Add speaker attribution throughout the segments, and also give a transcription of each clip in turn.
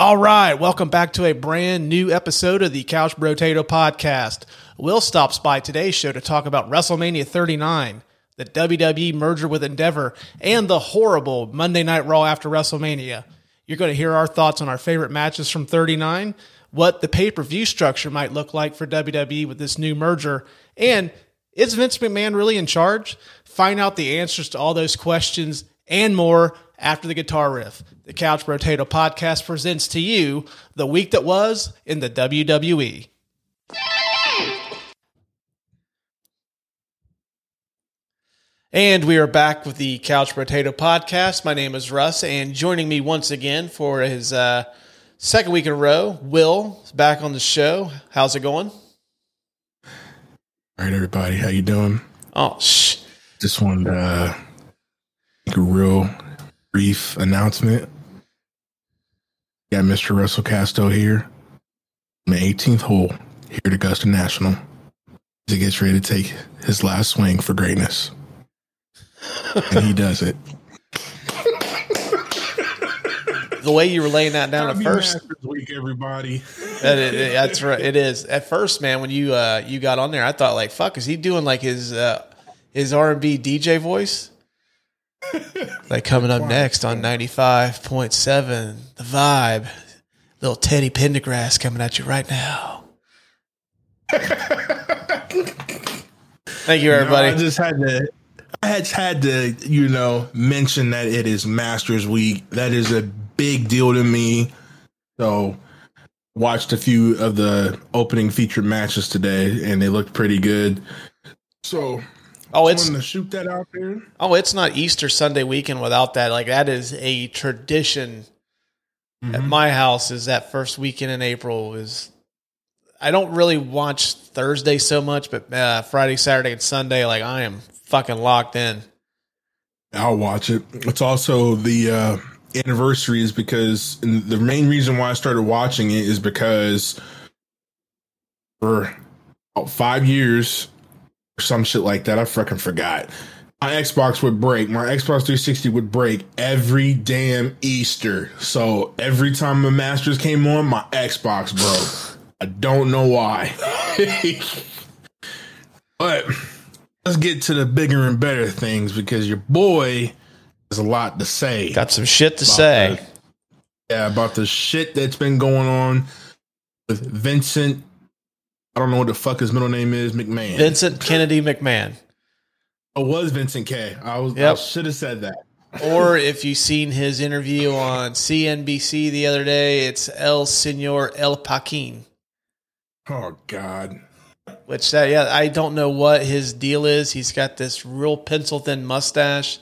Speaker 1: All right, welcome back to a brand new episode of the Couch Brotato Podcast. Will stops by today's show to talk about WrestleMania 39, the WWE merger with Endeavor, and the horrible Monday Night Raw after WrestleMania. You're going to hear our thoughts on our favorite matches from 39, what the pay per view structure might look like for WWE with this new merger, and is Vince McMahon really in charge? Find out the answers to all those questions and more after the guitar riff. The Couch Brotato Podcast presents to you the week that was in the WWE. And we are back with the Couch Brotato Podcast. My name is Russ, and joining me once again for his uh, second week in a row, Will is back on the show. How's it going?
Speaker 2: All right, everybody, how you doing?
Speaker 1: Oh, shh.
Speaker 2: Just wanted to uh, make a real brief announcement. Got Mr. Russell Casto here, on the 18th hole here at Augusta National. As he gets ready to take his last swing for greatness, and he does it.
Speaker 1: The way you were laying that down at
Speaker 2: Happy
Speaker 1: first,
Speaker 2: Masters week, everybody.
Speaker 1: that it- it- that's right. It is at first, man. When you uh, you got on there, I thought like, "Fuck, is he doing like his uh, his R and B DJ voice?" Like coming up next on ninety five point seven, the vibe, little Teddy Pendergrass coming at you right now. Thank you,
Speaker 2: No,
Speaker 1: everybody.
Speaker 2: I just had to. I had had to, you know, mention that it is Masters Week. That is a big deal to me. So, watched a few of the opening featured matches today, and they looked pretty good. So,
Speaker 1: oh, it's
Speaker 2: to shoot that out there.
Speaker 1: oh, it's not Easter Sunday weekend without that. Like that is a tradition at my house. Is that first weekend in April is. I don't really watch Thursday so much, but uh, Friday, Saturday, and Sunday, like I am fucking locked in.
Speaker 2: I'll watch it. It's also the uh, anniversary is because and the main reason why I started watching it is because for about five years some shit like that, I fucking forgot. My Xbox would break. My Xbox 360 would break every damn Easter. So every time the Masters came on, my Xbox broke. I don't know why. but let's get to the bigger and better things because your boy has a lot to say.
Speaker 1: Got some shit to say.
Speaker 2: the- yeah, about the shit that's been going on with Vincent. I don't know what the fuck his middle name is, McMahon.
Speaker 1: Vincent Kennedy McMahon.
Speaker 2: Oh, it was Vincent K. I was I
Speaker 1: Yep.
Speaker 2: should have said that.
Speaker 1: or if you've seen his interview on CNBC the other day, it's El Senor El Paquin.
Speaker 2: Oh God.
Speaker 1: Which that yeah, I don't know what his deal is. He's got this real pencil thin mustache,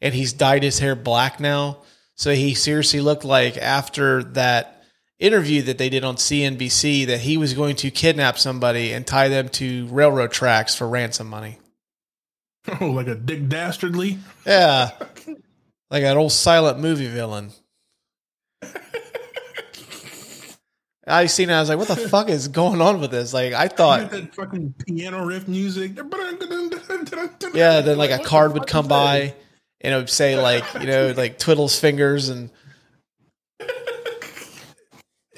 Speaker 1: and he's dyed his hair black now. So he seriously looked like after that interview that they did on CNBC that he was going to kidnap somebody and tie them to railroad tracks for ransom money.
Speaker 2: Oh, like a Dick Dastardly.
Speaker 1: Yeah, like an old silent movie villain. I seen it. I was like, "What the fuck is going on with this?" Like, I thought
Speaker 2: that fucking piano riff music.
Speaker 1: Yeah, then like a card would come by and it would say like, you know, like twiddles fingers and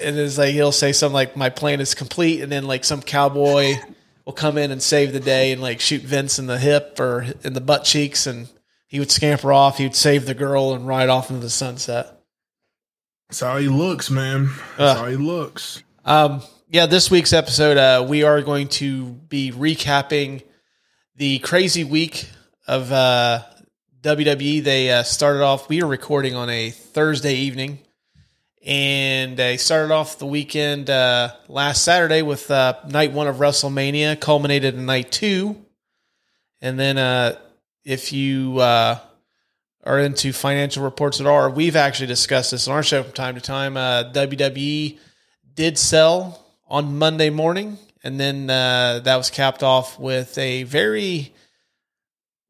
Speaker 1: and it's like he'll say something like my plan is complete and then like some cowboy will come in and save the day and like shoot Vince in the hip or in the butt cheeks and he would scamper off, he would save the girl and ride off into the sunset.
Speaker 2: That's how he looks, man. That's
Speaker 1: Ugh.
Speaker 2: how he looks.
Speaker 1: Um, yeah, this week's episode, uh, we are going to be recapping the crazy week of uh, WWE. They uh, started off, we are recording on a Thursday evening, and they started off the weekend uh, last Saturday with uh, night one of WrestleMania, culminated in night two. And then uh, if you uh, are into financial reports at all, we've actually discussed this on our show from time to time. Uh, WWE did sell on Monday morning, and then uh, that was capped off with a very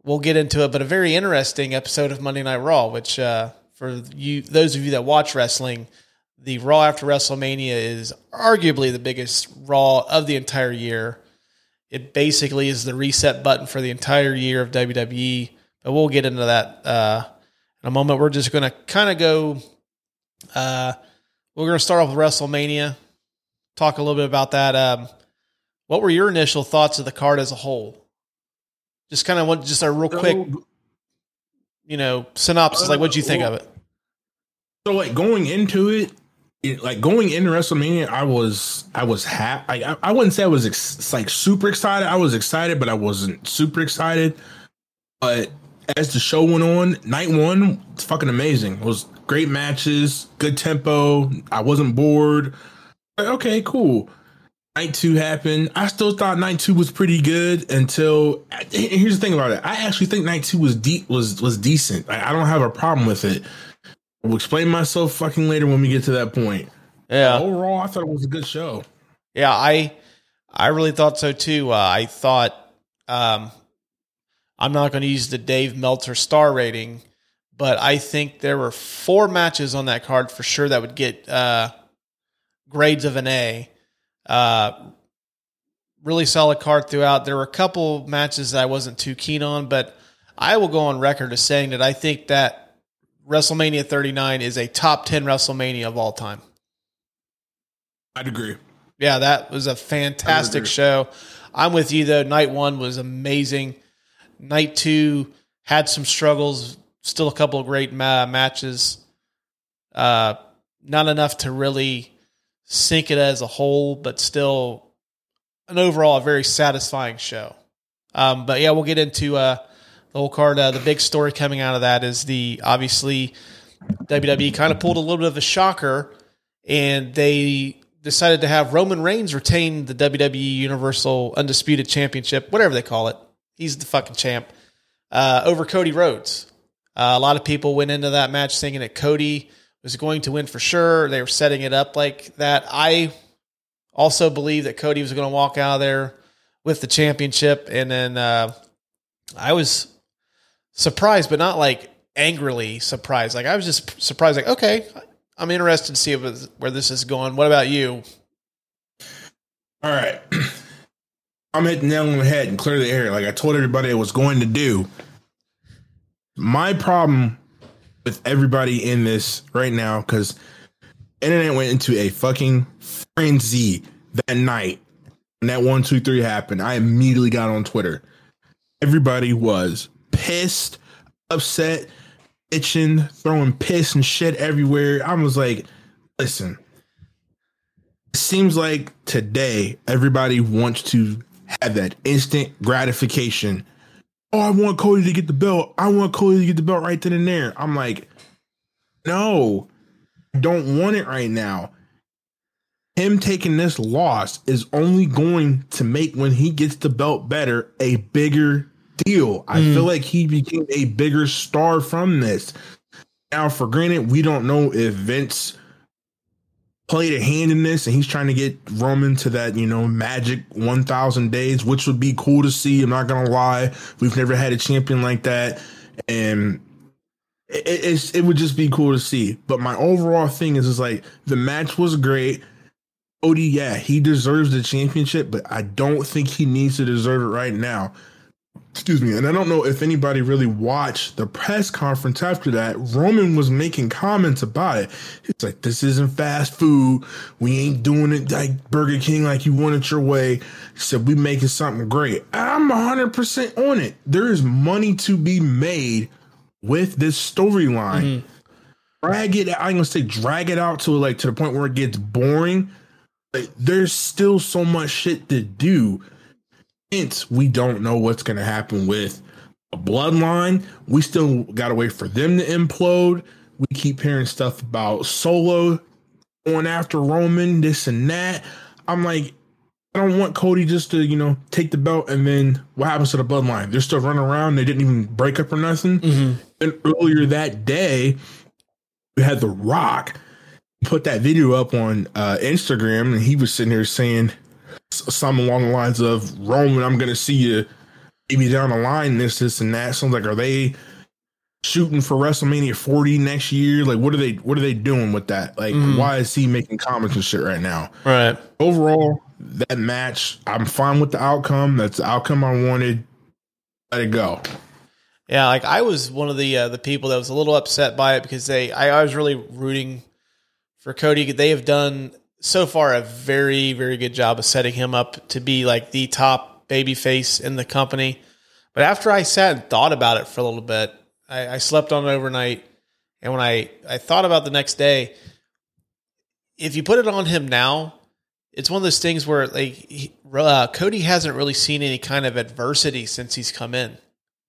Speaker 1: we'll get into it, but a very interesting episode of Monday Night Raw, which uh, for you those of you that watch wrestling, the Raw after WrestleMania is arguably the biggest Raw of the entire year. It basically is the reset button for the entire year of WWE, but we'll get into that uh, in a moment. We're just going to kind of go uh, we're going to start off with WrestleMania. Talk a little bit about that. Um, what were your initial thoughts of the card as a whole? Just kind of want just a real quick, you know, synopsis. Like, what do you think of it?
Speaker 2: So, like going into it, it, like going into WrestleMania, I was I was happy. I, I wouldn't say I was ex- like super excited. I was excited, but I wasn't super excited. But as the show went on, night one, it's fucking amazing. It was great matches, good tempo. I wasn't bored. Like, okay, cool. Night two happened. I still thought night two was pretty good until. Here's the thing about it. I actually think night two was deep was was decent. I, I don't have a problem with it. I'll explain myself fucking later when we get to that point.
Speaker 1: Yeah.
Speaker 2: Overall, I thought it was a good show.
Speaker 1: Yeah, I I really thought so too. Uh, I thought um, I'm not going to use the Dave Meltzer star rating, but I think there were four matches on that card for sure that would get uh, grades of an A. Uh, really solid card throughout. There were a couple matches that I wasn't too keen on, but I will go on record as saying that I think that WrestleMania 39 is a top 10 WrestleMania of all time.
Speaker 2: I'd agree.
Speaker 1: Yeah, that was a fantastic show. I'm with you though. Night one was amazing. Night two had some struggles. Still a couple of great ma- matches. Uh, not enough to really sink it as a whole, but still an overall a very satisfying show. Um, but yeah, we'll get into uh, the whole card. Uh, the big story coming out of that is the obviously WWE kind of pulled a little bit of a shocker, and they decided to have Roman Reigns retain the WWE Universal Undisputed Championship, whatever they call it. He's the fucking champ uh, over Cody Rhodes. Uh, a lot of people went into that match thinking that Cody was going to win for sure. They were setting it up like that. I also believe that Cody was going to walk out of there with the championship, and then uh, I was surprised, but not like angrily surprised. Like I was just surprised. Like okay, I'm interested to see where this is going. What about you?
Speaker 2: All right. I'm hitting the nail on the head and clear the air like I told everybody I was going to do. My problem with everybody in this right now, because internet went into a fucking frenzy that night when that one, two, three happened. I immediately got on Twitter. Everybody was pissed, upset, itching, throwing piss and shit everywhere. I was like, listen, it seems like today everybody wants to have that instant gratification. Oh, I want Cody to get the belt. I want Cody to get the belt right then and there. I'm like, no, don't want it right now. Him taking this loss is only going to make when he gets the belt better a bigger deal. I mm. feel like he became a bigger star from this. Now, for granted, we don't know if Vince played a hand in this and he's trying to get Roman to that, you know, magic 1000 days, which would be cool to see. I'm not going to lie. We've never had a champion like that. And it, it's, it would just be cool to see. But my overall thing is, is like the match was great. Cody, yeah, he deserves the championship, but I don't think he needs to deserve it right now excuse me, and I don't know if anybody really watched the press conference after that. Roman was making comments about it. It's like, this isn't fast food. We ain't doing it like Burger King like you want it your way. He said, we making something great. I'm 100% on it. There is money to be made with this storyline. Mm-hmm. Drag it, I'm gonna say drag it out to like to the point where it gets boring. Like, there's still so much shit to do Hence, we don't know what's going to happen with a bloodline. We still got to wait for them to implode. We keep hearing stuff about Solo going after Roman, this and that. I'm like, I don't want Cody just to, you know, take the belt and then what happens to the bloodline? They're still running around. They didn't even break up or nothing. Mm-hmm. And earlier that day, we had The Rock put that video up on uh, Instagram and he was sitting there saying, something along the lines of Roman, I'm gonna see you maybe down the line, this, this, and that. Sounds like are they shooting for WrestleMania 40 next year? Like what are they what are they doing with that? Like mm. why is he making comments and shit right now?
Speaker 1: Right.
Speaker 2: Overall, that match, I'm fine with the outcome. That's the outcome I wanted. Let it go.
Speaker 1: Yeah, like I was one of the uh, the people that was a little upset by it because they I, I was really rooting for Cody. They have done so far a very, very good job of setting him up to be like the top baby face in the company. But after I sat and thought about it for a little bit, I, I slept on it overnight. And when I, I thought about the next day, if you put it on him now, it's one of those things where like he, uh, Cody hasn't really seen any kind of adversity since he's come in,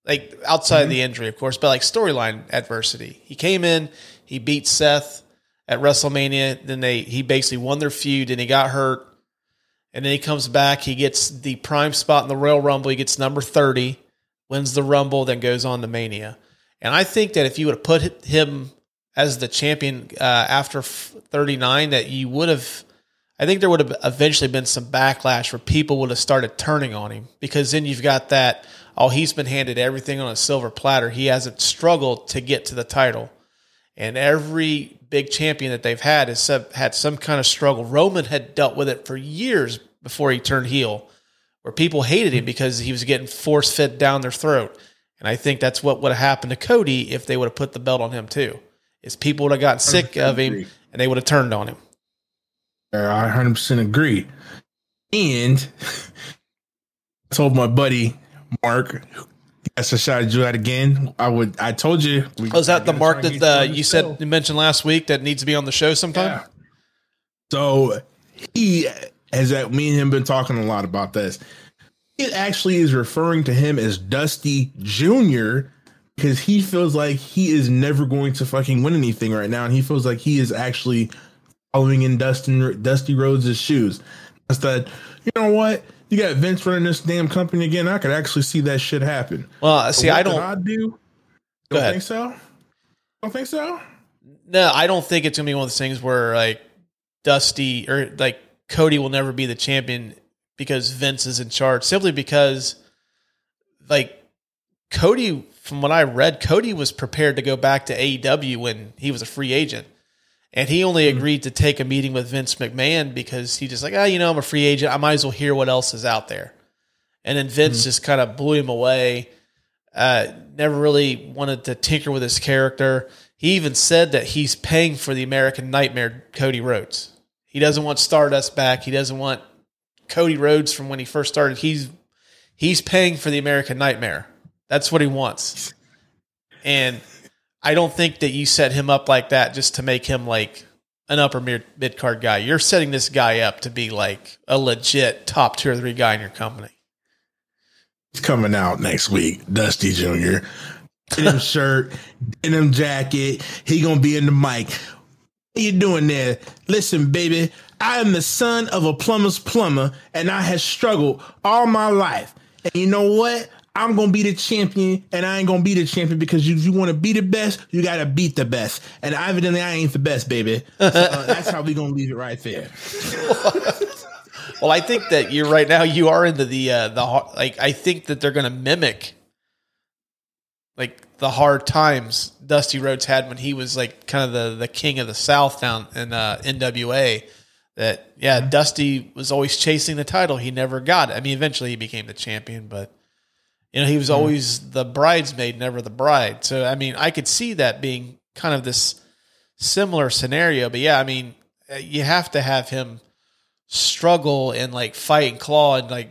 Speaker 1: like outside mm-hmm. of the injury, of course, but like storyline adversity. He came in, he beat Seth at WrestleMania, then they he basically won their feud, and he got hurt, and then he comes back, he gets the prime spot in the Royal Rumble, he gets number thirty, wins the Rumble, then goes on to Mania, and I think that if you would have put him as the champion uh, after thirty nine, that you would have I think there would have eventually been some backlash where people would have started turning on him because then you've got that, oh, he's been handed everything on a silver platter. He hasn't struggled to get to the title. And every big champion that they've had has had some kind of struggle. Roman had dealt with it for years before he turned heel, where people hated him because he was getting force fed down their throat. And I think that's what would have happened to Cody if they would have put the belt on him too. Is people would have gotten sick of him and they would have turned on him.
Speaker 2: I 100% agree. And I told my buddy Mark, yes, I shot do that again. I would. I told you.
Speaker 1: We, oh, is that the Mark that uh, you said you mentioned last week that needs to be on the show sometime? Yeah.
Speaker 2: So he has that. Me and him been talking a lot about this. It actually is referring to him as Dusty Junior because he feels like he is never going to fucking win anything right now, and he feels like he is actually following in Dustin Dusty Rhodes' shoes. I said, you know what? You got Vince running this damn company again. I could actually see that shit happen.
Speaker 1: Well, see, I don't. I
Speaker 2: do. Don't think so. Don't think so.
Speaker 1: No, I don't think it's gonna be one of those things where like Dusty or like Cody will never be the champion because Vince is in charge. Simply because, like Cody, from what I read, Cody was prepared to go back to AEW when he was a free agent. And he only hmm. agreed to take a meeting with Vince McMahon because he just like, oh, you know, I'm a free agent. I might as well hear what else is out there. And then Vince mm-hmm. just kind of blew him away. Uh, never really wanted to tinker with his character. He even said that he's paying for the American Nightmare, Cody Rhodes. He doesn't want Stardust back. He doesn't want Cody Rhodes from when he first started. He's he's paying for the American Nightmare. That's what he wants. And I don't think that you set him up like that just to make him like an upper mid card guy. You're setting this guy up to be like a legit top two or three guy in your company.
Speaker 2: He's coming out next week, Dusty Jr. Denim shirt, denim jacket. He gonna be in the mic. What you doing there? Listen, baby, I am the son of a plumber's plumber, and I have struggled all my life. And you know what? I'm gonna be the champion, and I ain't gonna be the champion because you, you want to be the best, you gotta beat the best, and evidently I ain't the best, baby. So, uh, that's how we gonna leave it right there.
Speaker 1: well, I think that you're right now. You are into the uh, the like. I think that they're gonna mimic like the hard times Dusty Rhodes had when he was like kind of the the king of the South down in uh, NWA. That yeah, mm-hmm. Dusty was always chasing the title. He never got it. I mean, eventually he became the champion, but you know, he was always the bridesmaid, never the bride. So, I mean, I could see that being kind of this similar scenario. But yeah, I mean, uh, you have to have him struggle and like fight and claw and like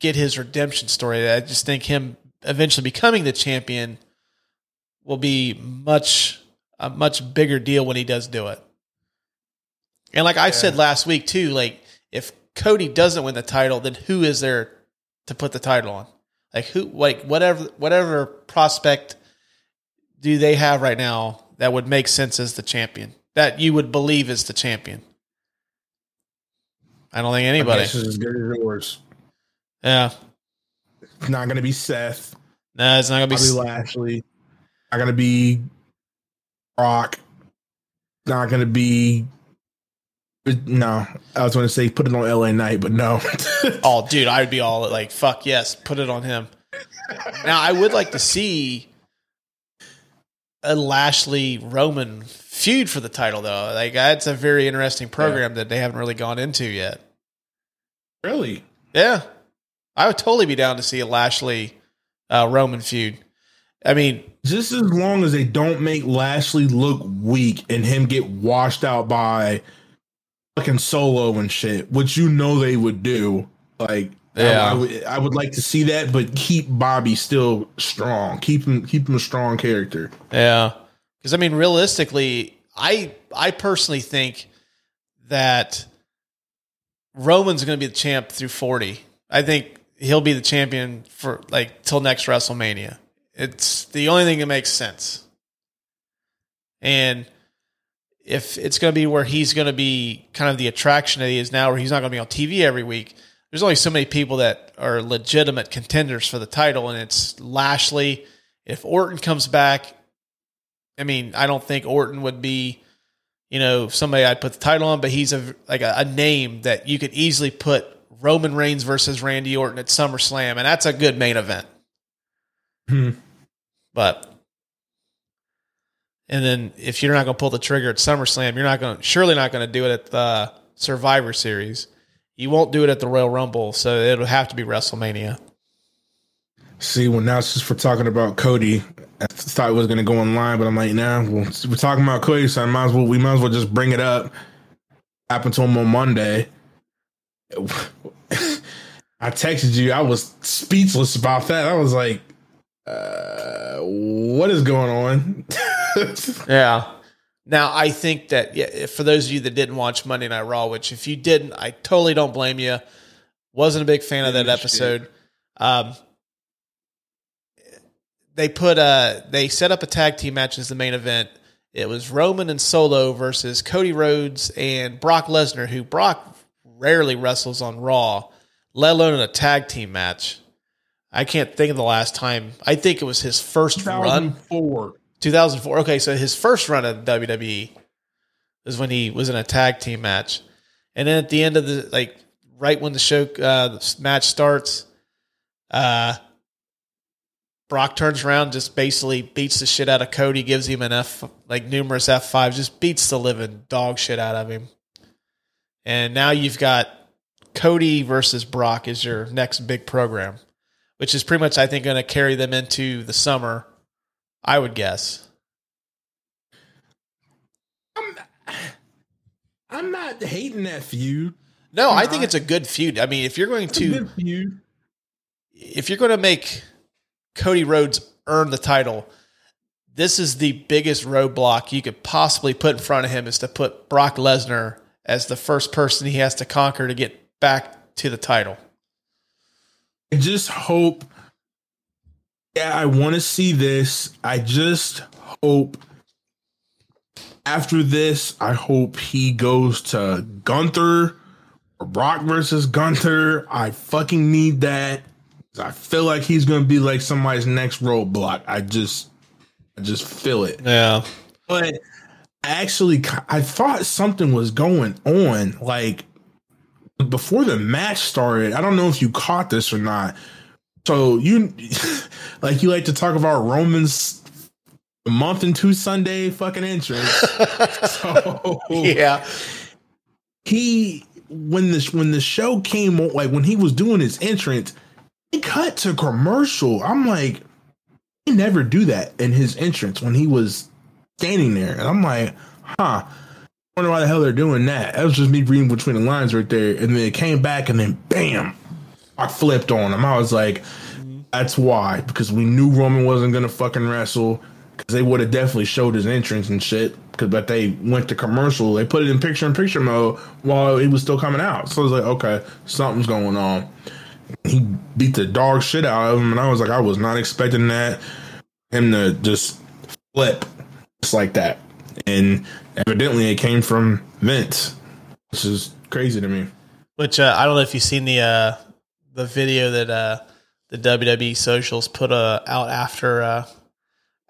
Speaker 1: get his redemption story. I just think him eventually becoming the champion will be much a much bigger deal when he does do it. And like I yeah. said last week too, like if Cody doesn't win the title, then who is there to put the title on? Like who like whatever whatever prospect do they have right now that would make sense as the champion? That you would believe is the champion? I don't think anybody.
Speaker 2: This is as good as yours.
Speaker 1: Yeah.
Speaker 2: It's not gonna be Seth.
Speaker 1: No, it's not gonna be
Speaker 2: S- Lashley. Not gonna be Rock. Not gonna be no, I was going to say put it on LA Knight, but no.
Speaker 1: oh, dude, I would be all like, fuck yes, put it on him. now, I would like to see a Lashley Roman feud for the title, though. Like, that's a very interesting program yeah. that they haven't really gone into yet.
Speaker 2: Really?
Speaker 1: Yeah. I would totally be down to see a Lashley uh, Roman feud. I mean,
Speaker 2: just as long as they don't make Lashley look weak and him get washed out by fucking solo and shit, which you know they would do. Like, yeah, I, I, would, I would like to see that, but keep Bobby still strong. Keep him, keep him a strong character.
Speaker 1: Yeah, because I mean, realistically, I I personally think that Roman's going to be the champ through forty. I think he'll be the champion for like till next WrestleMania. It's the only thing that makes sense. And if it's going to be where he's going to be kind of the attraction that he is now, where he's not going to be on TV every week, there's only so many people that are legitimate contenders for the title, and it's Lashley. If Orton comes back, I mean, I don't think Orton would be, you know, somebody I'd put the title on, but he's a like a, a name that you could easily put Roman Reigns versus Randy Orton at SummerSlam, and that's a good main event.
Speaker 2: Hmm.
Speaker 1: But and then if you're not going to pull the trigger at SummerSlam, you're not going surely not going to do it at the Survivor Series. You won't do it at the Royal Rumble, so it'll have to be WrestleMania.
Speaker 2: See, well, now it's just for talking about Cody. I thought it was going to go online, but I'm like, nah, well, we're talking about Cody, so I might as well, we might as well just bring it up. Happened to him on Monday. I texted you. I was speechless about that. I was like, uh, what is going on?
Speaker 1: yeah. Now, I think that yeah, for those of you that didn't watch Monday Night Raw, which if you didn't, I totally don't blame you. Wasn't a big fan of that episode. Um, they put a they set up a tag team match as the main event. It was Roman and Solo versus Cody Rhodes and Brock Lesnar, who Brock rarely wrestles on Raw, let alone in a tag team match. I can't think of the last time. I think it was his first 2004. run. 2004. Okay, so his first run at WWE is when he was in a tag team match, and then at the end of the like, right when the show uh, the match starts, uh, Brock turns around, just basically beats the shit out of Cody, gives him an F, like numerous F fives, just beats the living dog shit out of him. And now you've got Cody versus Brock is your next big program which is pretty much, I think, going to carry them into the summer. I would guess.
Speaker 2: I'm, I'm not hating that feud.
Speaker 1: No, I'm I think not. it's a good feud. I mean, if you're going to, if you're going to make Cody Rhodes earn the title, this is the biggest roadblock you could possibly put in front of him is to put Brock Lesnar as the first person he has to conquer to get back to the title.
Speaker 2: I just hope. Yeah, I want to see this. I just hope after this, I hope he goes to Gunther or Brock versus Gunther. I fucking need that. I feel like he's gonna be like somebody's next roadblock. I just, I just feel it.
Speaker 1: Yeah.
Speaker 2: But actually, I thought something was going on. Like before the match started, I don't know if you caught this or not. So you like you like to talk about Romans month and two Sunday fucking entrance.
Speaker 1: so yeah.
Speaker 2: He when this when the show came on, like when he was doing his entrance, he cut to commercial. I'm like, he never do that in his entrance when he was standing there. And I'm like, huh wonder why the hell they're doing that. That was just me reading between the lines right there. And then it came back and then bam, I flipped on him. I was like, that's why. Because we knew Roman wasn't going to fucking wrestle. Because they would have definitely showed his entrance and shit. Cause, but they went to commercial. They put it in picture in picture mode while it was still coming out. So I was like, okay, something's going on. He beat the dog shit out of him. And I was like, I was not expecting that. Him to just flip just like that. And evidently it came from Vince, which is crazy to me.
Speaker 1: Which uh, I don't know if you've seen the uh, the video that uh, the WWE socials put uh, out after uh,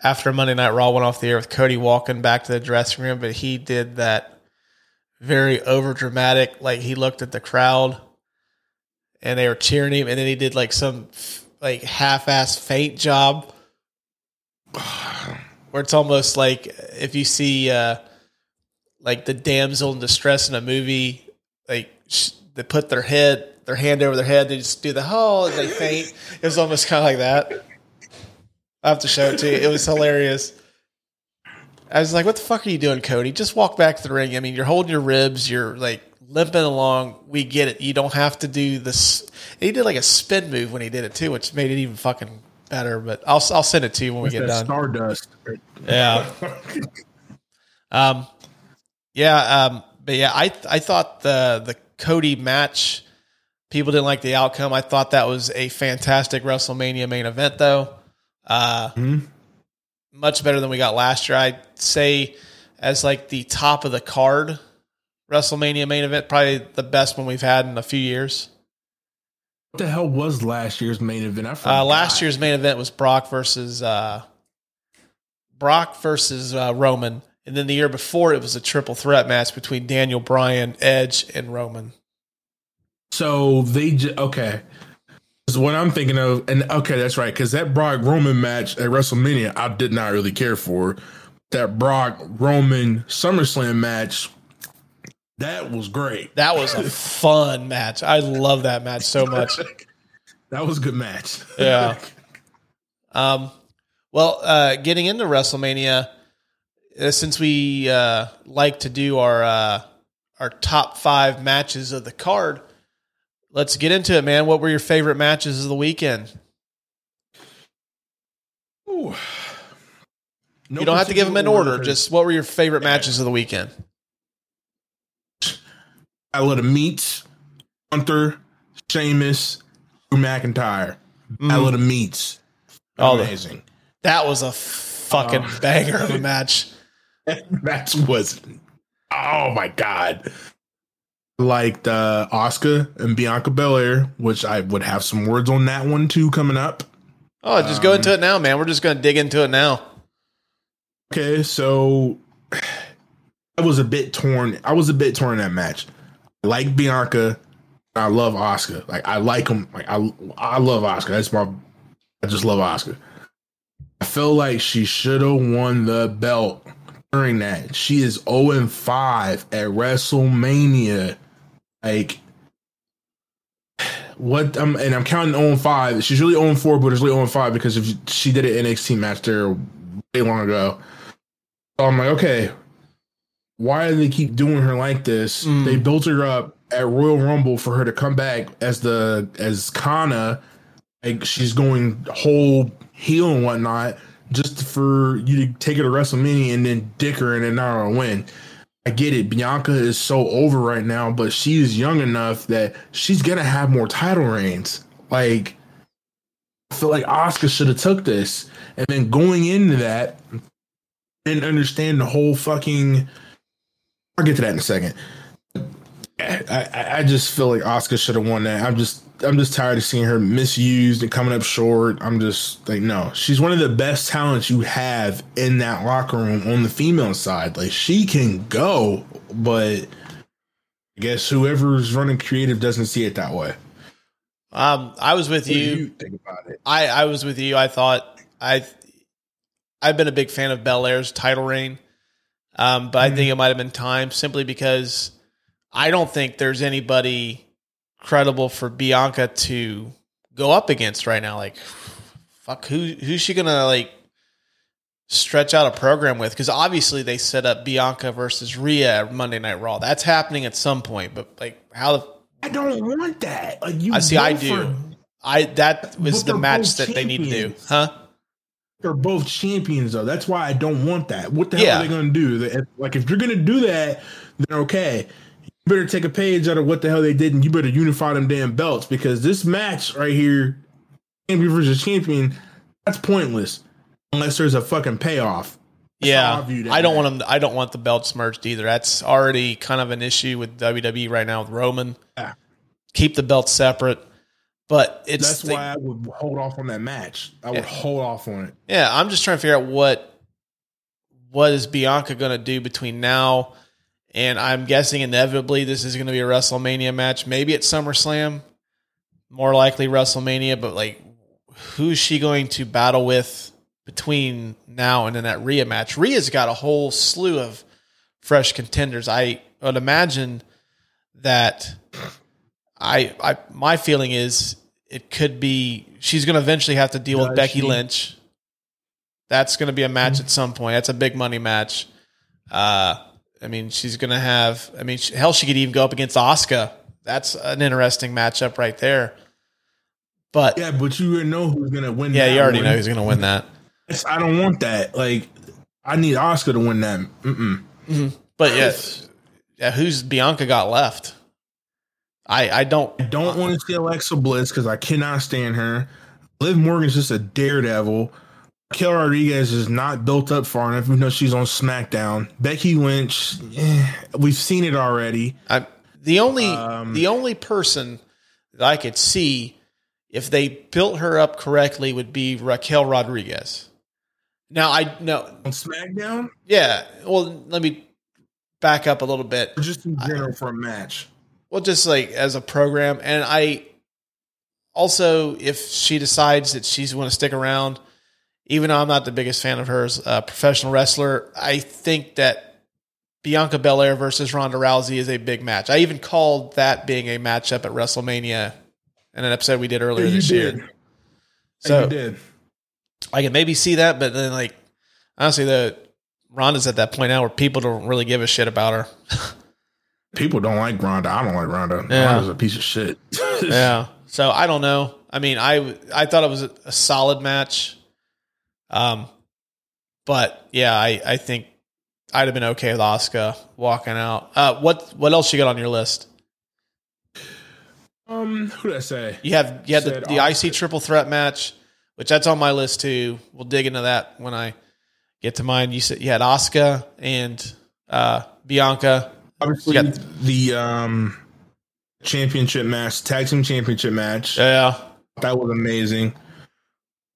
Speaker 1: after Monday Night Raw went off the air with Cody walking back to the dressing room, but he did that very over dramatic. Like he looked at the crowd and they were cheering him, and then he did like some like half ass faint job where it's almost like if you see uh, like the damsel in distress in a movie, like sh- they put their head, their hand over their head, they just do the oh, and they faint. It was almost kind of like that. I have to show it to you. It was hilarious. I was like, "What the fuck are you doing, Cody? Just walk back to the ring. I mean, you're holding your ribs. You're like limping along. We get it. You don't have to do this." He did like a spin move when he did it too, which made it even fucking better. But I'll I'll send it to you when we get done.
Speaker 2: Stardust.
Speaker 1: Yeah. um. Yeah. Um. But yeah, I I thought the the Cody match. People didn't like the outcome. I thought that was a fantastic WrestleMania main event, though. Uh,
Speaker 2: Mhm.
Speaker 1: Much better than we got last year. I'd say as like the top of the card WrestleMania main event, probably the best one we've had in a few years.
Speaker 2: What the hell was last year's main event? I
Speaker 1: Uh, last year's main event was Brock versus uh, Brock versus uh, Roman, and then the year before it was a triple threat match between Daniel Bryan, Edge, and Roman.
Speaker 2: So they j- okay. Is what I'm thinking of, and okay, that's right. Because that Brock Roman match at WrestleMania, I did not really care for. That Brock Roman SummerSlam match, that was great.
Speaker 1: That was a fun match. I love that match so much.
Speaker 2: That was a good match.
Speaker 1: Yeah. Um, well, uh, getting into WrestleMania, since we uh, like to do our uh, our top five matches of the card, let's get into it, man. What were your favorite matches of the weekend?
Speaker 2: Ooh. No
Speaker 1: you don't have to give them in order.
Speaker 2: order.
Speaker 1: Just what were your favorite matches of the weekend?
Speaker 2: I love the meats, Gunther, Sheamus, Drew McIntyre. I love the meats.
Speaker 1: The-
Speaker 2: Amazing.
Speaker 1: That was a fucking
Speaker 2: Oh.
Speaker 1: banger of a match.
Speaker 2: that was oh my god. Like uh Asuka and bianca belair which i would have some words on that one too coming up.
Speaker 1: Oh, just go into it now, man. We're just going to dig into it now.
Speaker 2: okay so i was a bit torn. I was a bit torn in that match. I like bianca i love Asuka. Like i like him. Like i i love Asuka. That's my i just love Asuka. I feel like she should have won the belt during that she is 0 and 5 at wrestlemania like what um, and I'm counting 0 and 5. She's really 0 and 4, but it's really 0 and 5 because if she did an NXT match there way long ago. So I'm like, okay, why do they keep doing her like this?
Speaker 1: Mm.
Speaker 2: They built her up at Royal Rumble for her to come back as the as Kana, like she's going whole heel and whatnot, just for you to take her to WrestleMania and then dick her and then not win. I get it. Bianca is so over right now, but she is young enough that she's gonna have more title reigns. Like, I feel like Asuka should have took this, and then going into that, and understand the whole fucking. I'll get to that in a second. I, I, I just feel like Asuka should have won that. I'm just I'm just tired of seeing her misused and coming up short. I'm just like, no, she's one of the best talents you have in that locker room on the female side. Like she can go, but I guess whoever's running creative doesn't see it that way.
Speaker 1: Um, I was with
Speaker 2: What
Speaker 1: you.
Speaker 2: you think about it?
Speaker 1: I, I was with you. I thought I I've been a big fan of Belair's title reign, um, but I think it might have been time simply because I don't think there's anybody credible for Bianca to go up against right now. Like, fuck, who who's she gonna like stretch out a program with? Because obviously they set up Bianca versus Rhea at Monday Night Raw. That's happening at some point, but like how the
Speaker 2: I don't want that. Like you,
Speaker 1: I see, I do.
Speaker 2: are-
Speaker 1: I that was the match that they need to do, huh?
Speaker 2: They're both champions though. That's why I don't want that. What the hell
Speaker 1: Yeah.
Speaker 2: are they going to do? Like if you're going to do that, then okay. You better take a page out of what the hell they did, and you better unify them damn belts because this match right here, champion versus champion, that's pointless unless there's a fucking payoff. That's
Speaker 1: Yeah,
Speaker 2: I
Speaker 1: I don't want them. I don't want the belts merged either. That's already kind of an issue with WWE right now with Roman.
Speaker 2: Yeah.
Speaker 1: Keep the belts separate, but it's
Speaker 2: That's
Speaker 1: the-
Speaker 2: why I would hold off on that match. I would hold off on it.
Speaker 1: yeah. I'm just trying to figure out what what is Bianca going to do between now and I'm guessing inevitably this is going to be a WrestleMania match. Maybe at SummerSlam, more likely WrestleMania. But like, who's she going to battle with between now and then that Rhea match? Rhea's got a whole slew of fresh contenders. I would imagine that I, I my feeling is it could be she's going to eventually have to deal with Becky
Speaker 2: she?
Speaker 1: Lynch. That's going to be a match at some point. That's a big money match. Uh, I mean, she's going to have. I mean, hell, she could even go up against Asuka. That's an interesting matchup right there. But
Speaker 2: Yeah, but you already know who's gonna win.
Speaker 1: yeah, you already
Speaker 2: one.
Speaker 1: know who's going to win that.
Speaker 2: I don't want that. Like, I need Asuka to win that. Mm-mm. Mm-hmm.
Speaker 1: But yeah, yeah, who's Bianca got left? I I don't.
Speaker 2: I don't want to see Alexa Bliss because I cannot stand her. Liv Morgan's just a daredevil. Raquel Rodriguez is not built up far enough, even though she's on SmackDown. Becky Lynch, eh, we've seen it already.
Speaker 1: I the only
Speaker 2: Um,
Speaker 1: the only person that I could see if they built her up correctly would be Raquel Rodriguez. Now I know
Speaker 2: On SmackDown,
Speaker 1: yeah. Well, let me back up a little bit.
Speaker 2: or just in general for a match.
Speaker 1: Well, just like as a program, and I also if she decides that she's going to stick around, even though I'm not the biggest fan of hers, a professional wrestler, I think that Bianca Belair versus Ronda Rousey is a big match. I even called that being a matchup at WrestleMania in an episode we did earlier
Speaker 2: you
Speaker 1: this
Speaker 2: did.
Speaker 1: year.
Speaker 2: So, you did.
Speaker 1: I can maybe see that, but then like honestly, the Ronda's at that point now where people don't really give a shit about her.
Speaker 2: People don't like Ronda. I don't like Ronda.
Speaker 1: Yeah.
Speaker 2: Ronda's a piece of shit.
Speaker 1: yeah. So I don't know. I mean, I I thought it was a solid match. Um, but yeah, I I think I'd have been okay with Asuka walking out. Uh, what what else you got on your list?
Speaker 2: Um, who did I say?
Speaker 1: You have you had the, the
Speaker 2: Asuka.
Speaker 1: IC triple threat match, which that's on my list too. We'll dig into that when I get to mine. You said you had Asuka and uh, Bianca.
Speaker 2: Obviously,
Speaker 1: got-
Speaker 2: the um championship match, tag team championship match.
Speaker 1: Yeah,
Speaker 2: That was amazing.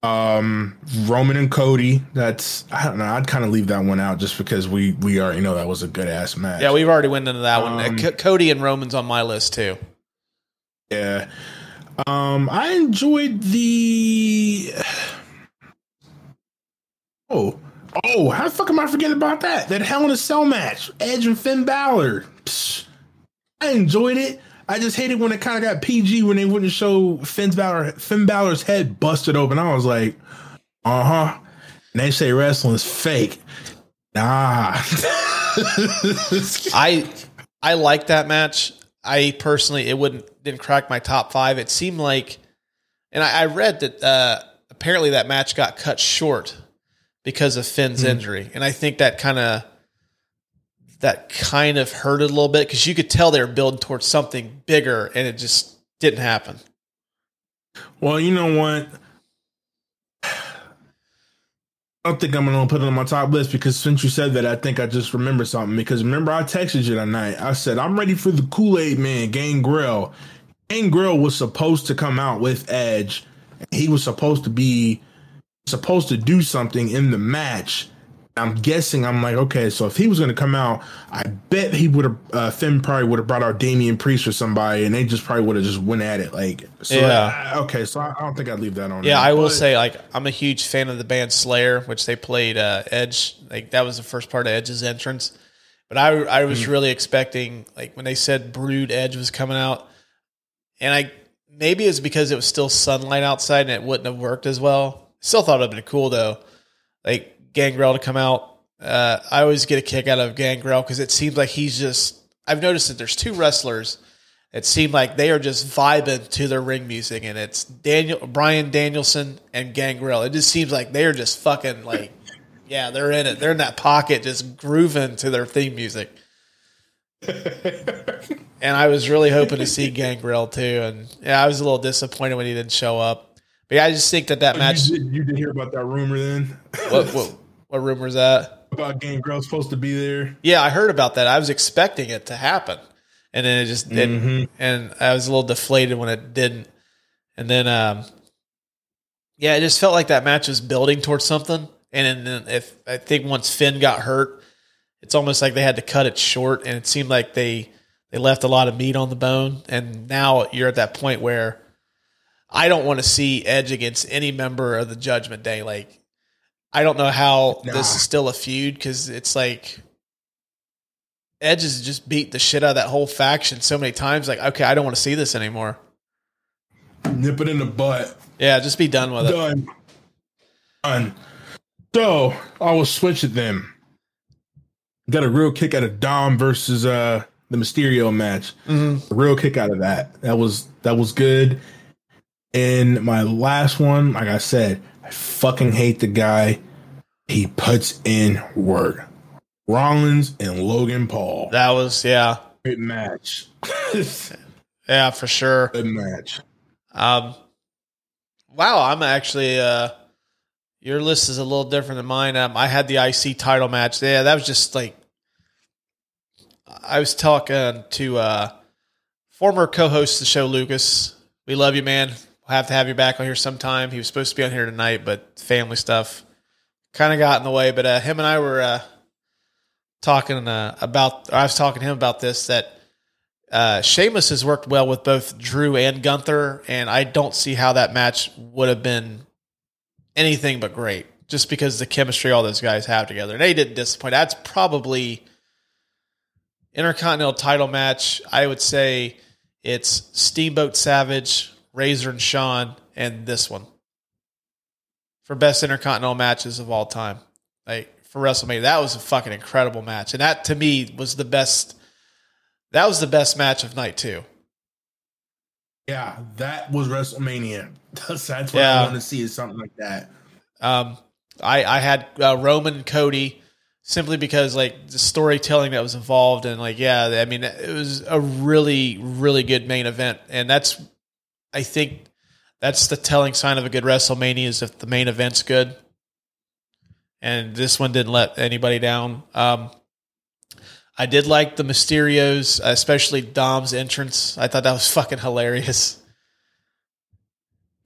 Speaker 2: Um, Roman and Cody. That's I don't know. I'd kind of leave that one out just because we we already know that was a good ass match.
Speaker 1: yeah, we've already went into that one.
Speaker 2: Um,
Speaker 1: Uh, C- Cody and Roman's on my list too.
Speaker 2: yeah. Um, I enjoyed the. Oh, oh! How the fuck am I forgetting about that? That Hell in a Cell match, Edge and Finn Balor. Psh, I enjoyed it. I just hated when it kind of got PG when they wouldn't show Finn Balor, Finn Balor's head busted open. I was like, uh huh. And they say wrestling's fake. Nah.
Speaker 1: I I like that match. I personally, it wouldn't didn't crack my top five. It seemed like, and I, I read that uh, apparently that match got cut short because of Finn's injury, and I think that kind of that kind of hurt it a little bit because you could tell they were building towards something bigger, and it just didn't happen.
Speaker 2: Well, you know what? I don't think I'm gonna put it on my top list because since you said that, I think I just remember something. Because remember, I texted you that night. I said I'm ready for the Kool Aid Man, Gangrel. Gangrel was supposed to come out with Edge. He was supposed to be supposed to do something in the match. I'm guessing. I'm like, okay, so if he was going to come out, I bet he would have. Uh, Finn probably would have brought out Damian Priest or somebody, and they just probably would have just went at it. Like, so
Speaker 1: Yeah.
Speaker 2: uh, okay, so I, I don't think I'd leave that on.
Speaker 1: Yeah,
Speaker 2: there.
Speaker 1: I will
Speaker 2: But-
Speaker 1: say, like, I'm a huge fan of the band Slayer, which they played uh, Edge. Like, that was the first part of Edge's entrance. But I, I was really expecting, like, when they said Brood Edge was coming out, and I maybe it's because it was still sunlight outside and it wouldn't have worked as well. Still thought it'd been cool though, like Gangrel to come out. Uh, I always get a kick out of Gangrel because it seems like he's just. I've noticed that there's two wrestlers it seemed like they are just vibing to their ring music, and it's Daniel Bryan Danielson and Gangrel. It just seems like they're just fucking like, yeah, they're in it. They're in that pocket, just grooving to their theme music. and I was really hoping to see Gangrel too, and yeah, I was a little disappointed when he didn't show up. But yeah, I just think that that match.
Speaker 2: You did, you did hear about that rumor then?
Speaker 1: What what, what rumor is that?
Speaker 2: about Gangrel supposed to be there?
Speaker 1: Yeah, I heard about that. I was expecting it to happen, and then it just didn't.
Speaker 2: Mhm.
Speaker 1: And I was a little deflated when it didn't. And then, um, yeah, it just felt like that match was building towards something. And then if I think once Finn got hurt, it's almost like they had to cut it short, and it seemed like they they left a lot of meat on the bone. And now you're at that point where I don't want to see Edge against any member of the Judgment Day. Like, I don't know how
Speaker 2: Nah.
Speaker 1: this is still a feud because it's like Edge has just beat the shit out of that whole faction so many times. Like, okay, I don't want to see this anymore.
Speaker 2: Nip it in the butt.
Speaker 1: Yeah, just be done with it.
Speaker 2: Done. Done. So I will switch it then. Got a real kick out of Dom versus uh the Mysterio match.
Speaker 1: Mm-hmm.
Speaker 2: A real kick out of that. That was that was good. And my last one, like I said, I fucking hate the guy. He puts in work. Rollins and Logan Paul.
Speaker 1: That was yeah,
Speaker 2: Great match.
Speaker 1: yeah for sure.
Speaker 2: Good match.
Speaker 1: Um, wow, I'm actually uh, your list is a little different than mine. Um, I had the IC title match. Yeah, that was just like I was talking to uh, former co-host of the show, Lucas. We love you, man. We'll have to have you back on here sometime. He was supposed to be on here tonight, but family stuff kind of got in the way. But uh, him and I were uh, talking uh, about. I was talking to him about this that uh, Sheamus has worked well with both Drew and Gunther, and I don't see how that match would have been anything but great, just because the chemistry all those guys have together. And they didn't disappoint. That's probably Intercontinental title match. I would say it's Steamboat Savage, Razor and Shawn, and this one for best Intercontinental matches of all time. Like for WrestleMania, that was a fucking incredible match, and that to me was the best. That was the best match of night two.
Speaker 2: Yeah, that was WrestleMania. That's, that's what
Speaker 1: Yeah.
Speaker 2: I want to see is something like that.
Speaker 1: Um, I I had uh, Roman and Cody simply because like the storytelling that was involved and like yeah, I mean it was a really really good main event, and that's I think that's the telling sign of a good WrestleMania is if the main event's good. And this one didn't let anybody down. Um, I did like the Mysterios, especially Dom's entrance. I thought that was fucking hilarious.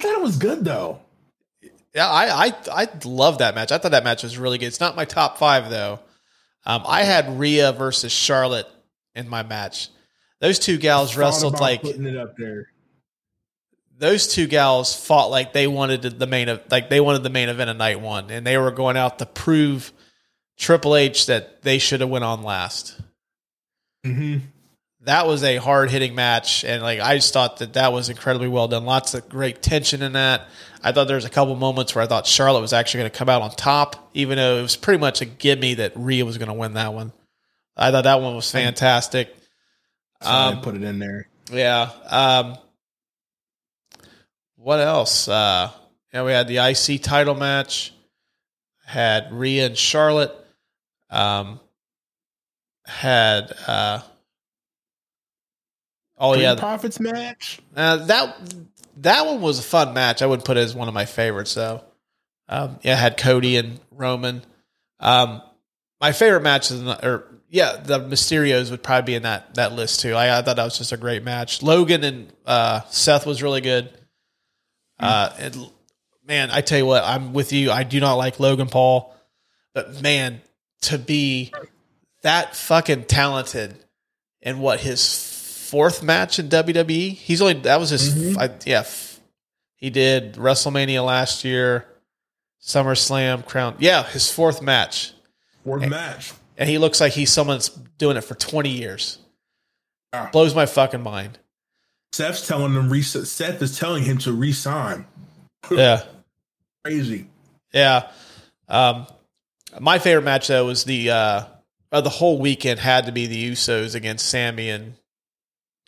Speaker 2: That was good though.
Speaker 1: Yeah, I, I I love that match. I thought that match was really good. It's not my top five though. Um, I had Rhea versus Charlotte in my match. Those two gals wrestled like
Speaker 2: putting it up there.
Speaker 1: Those two gals fought like they wanted the main of like they wanted the main event of night one, and they were going out to prove Triple H that they should have went on last.
Speaker 2: Mm-hmm.
Speaker 1: That was a hard hitting match, and like I just thought that that was incredibly well done. Lots of great tension in that. I thought there was a couple moments where I thought Charlotte was actually going to come out on top, even though it was pretty much a gimme that Rhea was going to win that one. I thought that one was fantastic.
Speaker 2: So I
Speaker 1: Um,
Speaker 2: put it in there.
Speaker 1: Yeah. Um, what else? Uh, yeah, we had the IC title match. Had Rhea and Charlotte. Um, had uh, oh
Speaker 2: Street
Speaker 1: yeah,
Speaker 2: Profits match.
Speaker 1: uh, that that one was a fun match. I wouldn't put it as one of my favorites though. Um, yeah, had Cody and Roman. Um, my favorite match is not, or yeah, the Mysterios would probably be in that that list too. I, I thought that was just a great match. Logan and uh, Seth was really good. Uh, and, man, I tell you what, I'm with you. I do not like Logan Paul, but man, to be that fucking talented in what his fourth match in WWE, he's only that was his
Speaker 2: Mhm.
Speaker 1: I, yeah. f- He did WrestleMania last year, SummerSlam, Crown. Yeah, his fourth match,
Speaker 2: Fourth match.
Speaker 1: and he looks like he's someone that's doing it for twenty years.
Speaker 2: Yeah.
Speaker 1: Blows my fucking mind.
Speaker 2: Seth's telling him. Re- Seth is telling him to resign.
Speaker 1: Yeah.
Speaker 2: Crazy.
Speaker 1: Yeah. Um, my favorite match though was the uh, uh, the whole weekend had to be the Usos against Sami and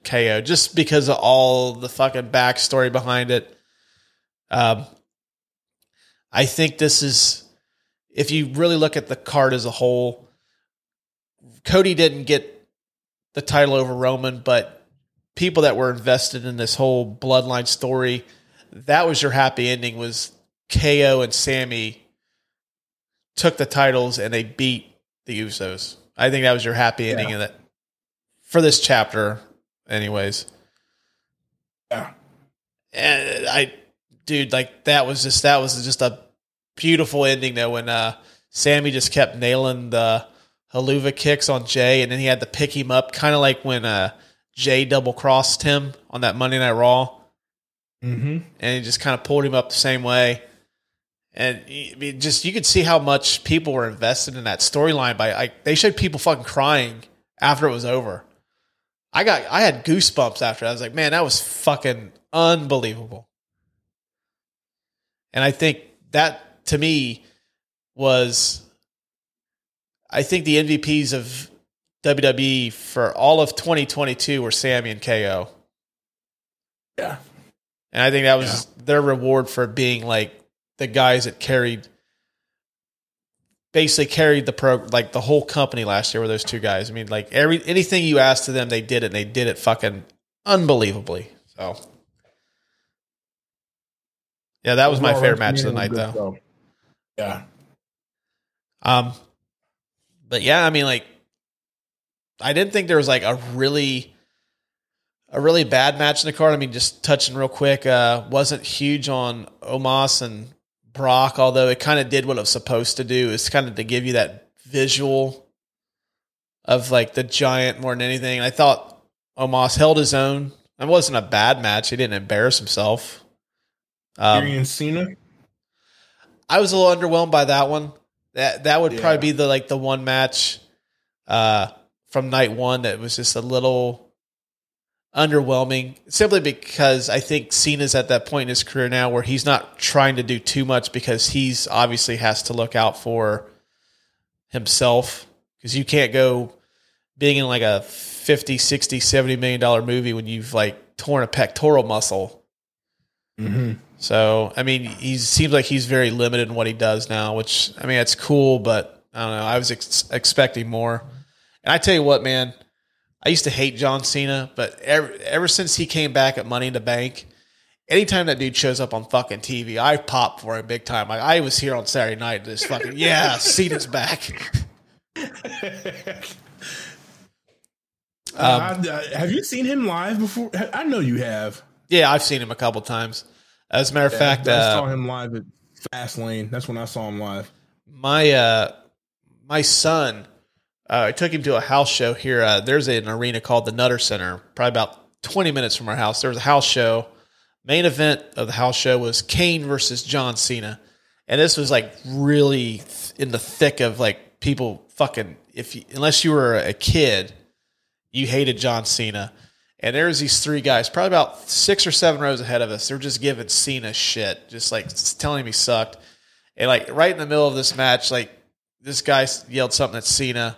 Speaker 1: KO, just because of all the fucking backstory behind it. Um, I think this is, if you really look at the card as a whole, Cody didn't get the title over Roman, but people that were invested in this whole bloodline story, that was your happy ending. Was KO and Sami took the titles and they beat the Usos. I think that was your happy ending
Speaker 2: Yeah.
Speaker 1: for this chapter, anyways.
Speaker 2: Yeah.
Speaker 1: And I, dude, like that was just that was just a beautiful ending though when uh Sami just kept nailing the Helluva kicks on Jay, and then he had to pick him up, kind of like when uh Jay double crossed him on that Monday Night Raw
Speaker 2: Mm-hmm.
Speaker 1: and he just kind of pulled him up the same way. And I just you could see how much people were invested in that storyline. By like, they showed people fucking crying after it was over. I got, I had goosebumps after. I was like, man, that was fucking unbelievable. And I think that to me was I think the MVPs of WWE for all of 2022 were Sami and KO.
Speaker 2: Yeah.
Speaker 1: And I think that was their reward for being like the guys that carried basically carried the pro like the whole company last year were those two guys. I mean, like every anything you asked of them, they did it and they did it fucking unbelievably. So Yeah, that was my favorite match of the night though.
Speaker 2: Yeah.
Speaker 1: Um, but yeah, I mean, like, I didn't think there was like a really, a really bad match in the card. I mean, just touching real quick, uh, wasn't huge on Omos and Brock, although it kind of did what it was supposed to do. It's kind of to give you that visual of like the giant more than anything. I thought Omos held his own. It wasn't a bad match. He didn't embarrass himself. Um,
Speaker 2: and Cena.
Speaker 1: I was a little underwhelmed by that one. That that would
Speaker 2: Yeah.
Speaker 1: probably be the like the one match uh from night one that was just a little underwhelming simply because I think Cena's at that point in his career now where he's not trying to do too much because he's obviously has to look out for himself because you can't go being in like a 50 60 70 million dollar movie when you've like torn a pectoral muscle
Speaker 2: Mm-hmm.
Speaker 1: so I mean, he seems like he's very limited in what he does now, which I mean, it's cool, but I don't know. I was ex- expecting more. And I tell you what, man, I used to hate John Cena, but ever, ever since he came back at Money in the Bank, anytime that dude shows up on fucking TV, I pop for him big time. Like I was here on Saturday night, this fucking yeah, Cena's back. Um,
Speaker 2: Uh, have you seen him live before? I know you have.
Speaker 1: Yeah, I've seen him a couple times. As a matter of fact,
Speaker 2: I
Speaker 1: uh,
Speaker 2: saw him live at Fastlane. That's when I saw him live.
Speaker 1: my uh my son uh, I took him to a house show here. Uh, there's an arena called the Nutter Center, probably about 20 minutes from our house. There was a house show. Main event of the house show was Kane versus John Cena, and this was like really th- in the thick of like people fucking if you, unless you were a kid, you hated John Cena. And there was these three guys, probably about six or seven rows ahead of us. They're just giving Cena shit, just like telling him he sucked. And like right in the middle of this match, like this guy yelled something at Cena.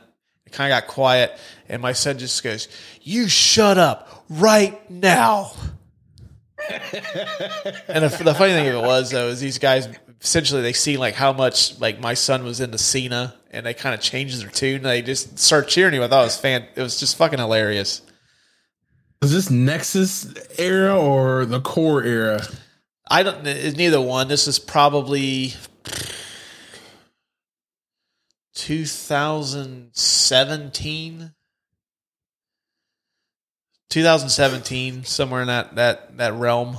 Speaker 1: Kind of got quiet, and my son just goes, "You shut up right now." and the, the funny thing of it was though is these guys essentially they see like how much like my son was into Cena, and they kind of changed their tune. They just start cheering him. I thought it was fan. It was just fucking hilarious.
Speaker 2: Was this Nexus era or the core era?
Speaker 1: I don't. It's neither one. This is probably 2017. 2017, somewhere in that that that realm.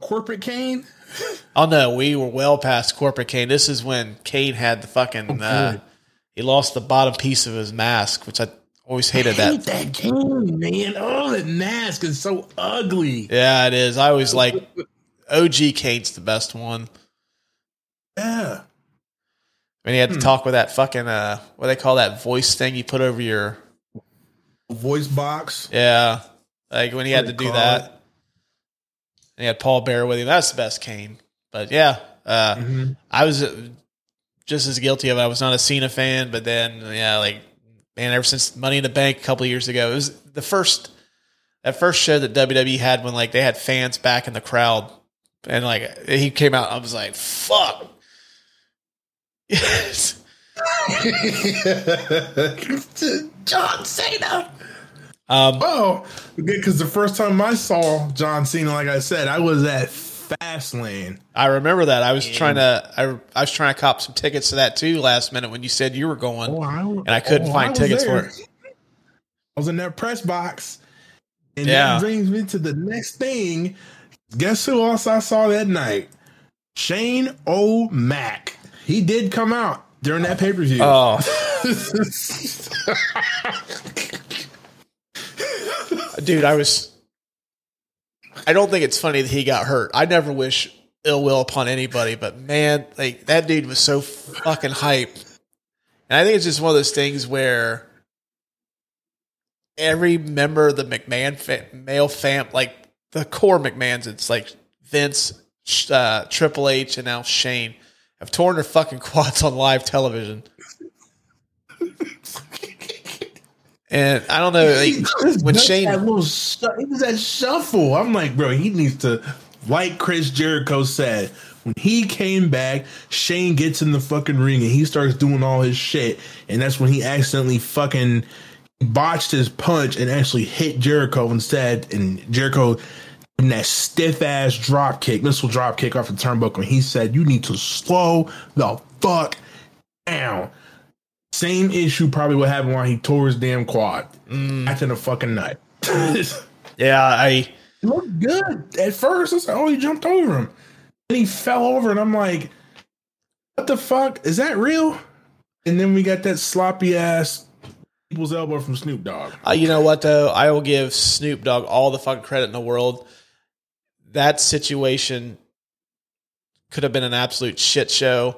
Speaker 2: Corporate Kane?
Speaker 1: Oh no, we were well past corporate Kane. This is when Kane had the fucking. Uh, he lost the bottom piece of his mask, which I always hated
Speaker 2: I hate
Speaker 1: that.
Speaker 2: that Kane, man. Oh, that mask is so ugly.
Speaker 1: Yeah, it is. I always like OG Kane's the best one.
Speaker 2: Yeah.
Speaker 1: When he had to
Speaker 2: Hmm.
Speaker 1: talk with that fucking uh, what do they call that voice thing you put over your
Speaker 2: Voice box.
Speaker 1: Yeah, like when he had to do
Speaker 2: do you call
Speaker 1: that,
Speaker 2: it?
Speaker 1: and he had Paul Bearer with him. That's the best Kane. But yeah, uh,
Speaker 2: Mhm.
Speaker 1: I was uh, just as guilty of it. I was not a Cena fan, but then yeah, like man, ever since Money in the Bank a couple of years ago, it was the first that first show that WWE had when like they had fans back in the crowd, and like he came out, I was like, fuck. Yes.
Speaker 2: John Cena.
Speaker 1: Um,
Speaker 2: Oh, because the first time I saw John Cena, like I said, I was at Fastlane.
Speaker 1: I remember that. I was trying to. I, I was trying to cop some tickets to that too last minute when you said you were going.
Speaker 2: Oh, I,
Speaker 1: And I couldn't find
Speaker 2: was
Speaker 1: tickets for it.
Speaker 2: I was in that press box. And
Speaker 1: Yeah.
Speaker 2: that brings me to the next thing. Guess who else I saw that night? Shane O'Mac. He did come out during that pay per view.
Speaker 1: Oh, dude, I was. I don't think it's funny that he got hurt. I never wish ill will upon anybody, but man, like that dude was so fucking hype. And I think it's just one of those things where every member of the McMahon male fam, like the core McMahons, it's like Vince, uh, Triple H, and now Shane. Have torn their fucking quads on live television. And I don't know, like, when Shane,
Speaker 2: that little sh- it was that shuffle. I'm like, bro, he needs to, like Chris Jericho said, when he came back, Shane gets in the fucking ring and he starts doing all his shit, and that's when he accidentally fucking botched his punch and actually hit Jericho instead, and Jericho in that stiff ass drop kick, missile drop kick off the turnbuckle. And he said, "You need to slow the fuck down." Same issue probably what happened while he tore his damn quad
Speaker 1: mm,
Speaker 2: after the fucking night.
Speaker 1: yeah, I
Speaker 2: It looked good at first. I was like, oh, he jumped over him. And he fell over, and I'm like, what the fuck? Is that real? And then we got that sloppy ass people's elbow from Snoop Dogg.
Speaker 1: Uh, you know what though? I will give Snoop Dogg all the fucking credit in the world. That situation could have been an absolute shit show,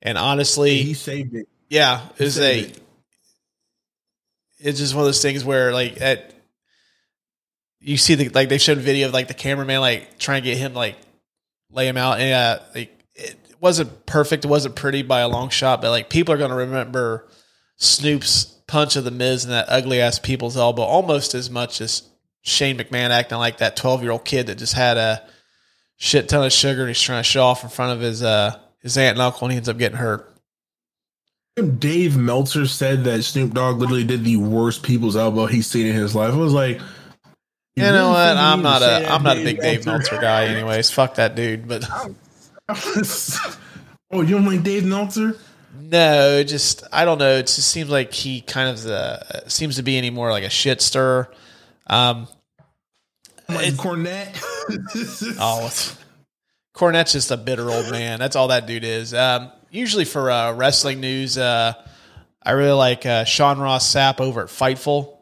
Speaker 1: and honestly,
Speaker 2: He saved it.
Speaker 1: yeah, it was a.
Speaker 2: it.
Speaker 1: It's just one of those things where like at. You see the like they showed a video of like the cameraman like trying to get him like lay him out and yeah like it wasn't perfect it wasn't pretty by a long shot but like people are going to remember Snoop's punch of the Miz and that ugly ass people's elbow almost as much as Shane McMahon acting like that 12 year old kid that just had a shit ton of sugar and he's trying to show off in front of his uh his aunt and uncle and he ends up getting hurt.
Speaker 2: Dave Meltzer said that Snoop Dogg literally did the worst people's elbow he's seen in his life. I was like,
Speaker 1: You know what? I'm not a I'm not a big Dave Meltzer guy anyways. Fuck that dude, but
Speaker 2: oh, you don't like Dave Meltzer?
Speaker 1: No, just I don't know. It just seems like he kind of uh, seems to be any more like a shit stir. Um,
Speaker 2: Like Cornette?
Speaker 1: oh, Cornette's just a bitter old man. That's all that dude is. Um, usually for uh, wrestling news, uh, I really like uh, Sean Ross Sapp over at Fightful.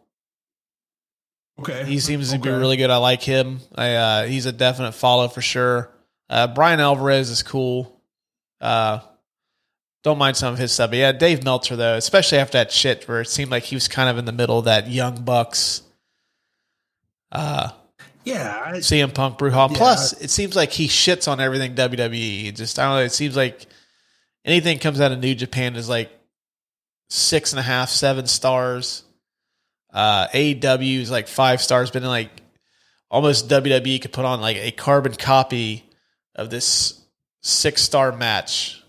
Speaker 2: okay.
Speaker 1: He seems to be really good. I like him. I, uh, he's a definite follow for sure. Uh, Bryan Alvarez is cool. Uh, don't mind some of his stuff. But yeah, Dave Meltzer though, especially after that shit where it seemed like he was kind of in the middle of that Young Bucks, uh,
Speaker 2: Yeah, I,
Speaker 1: CM Punk Brewhall.
Speaker 2: Yeah.
Speaker 1: Plus, it seems like he shits on everything WWE. It just I don't know. It seems like anything comes out of New Japan is like six and a half, seven stars. Uh, AEW is like five stars, but then like almost WWE could put on like a carbon copy of this six star match,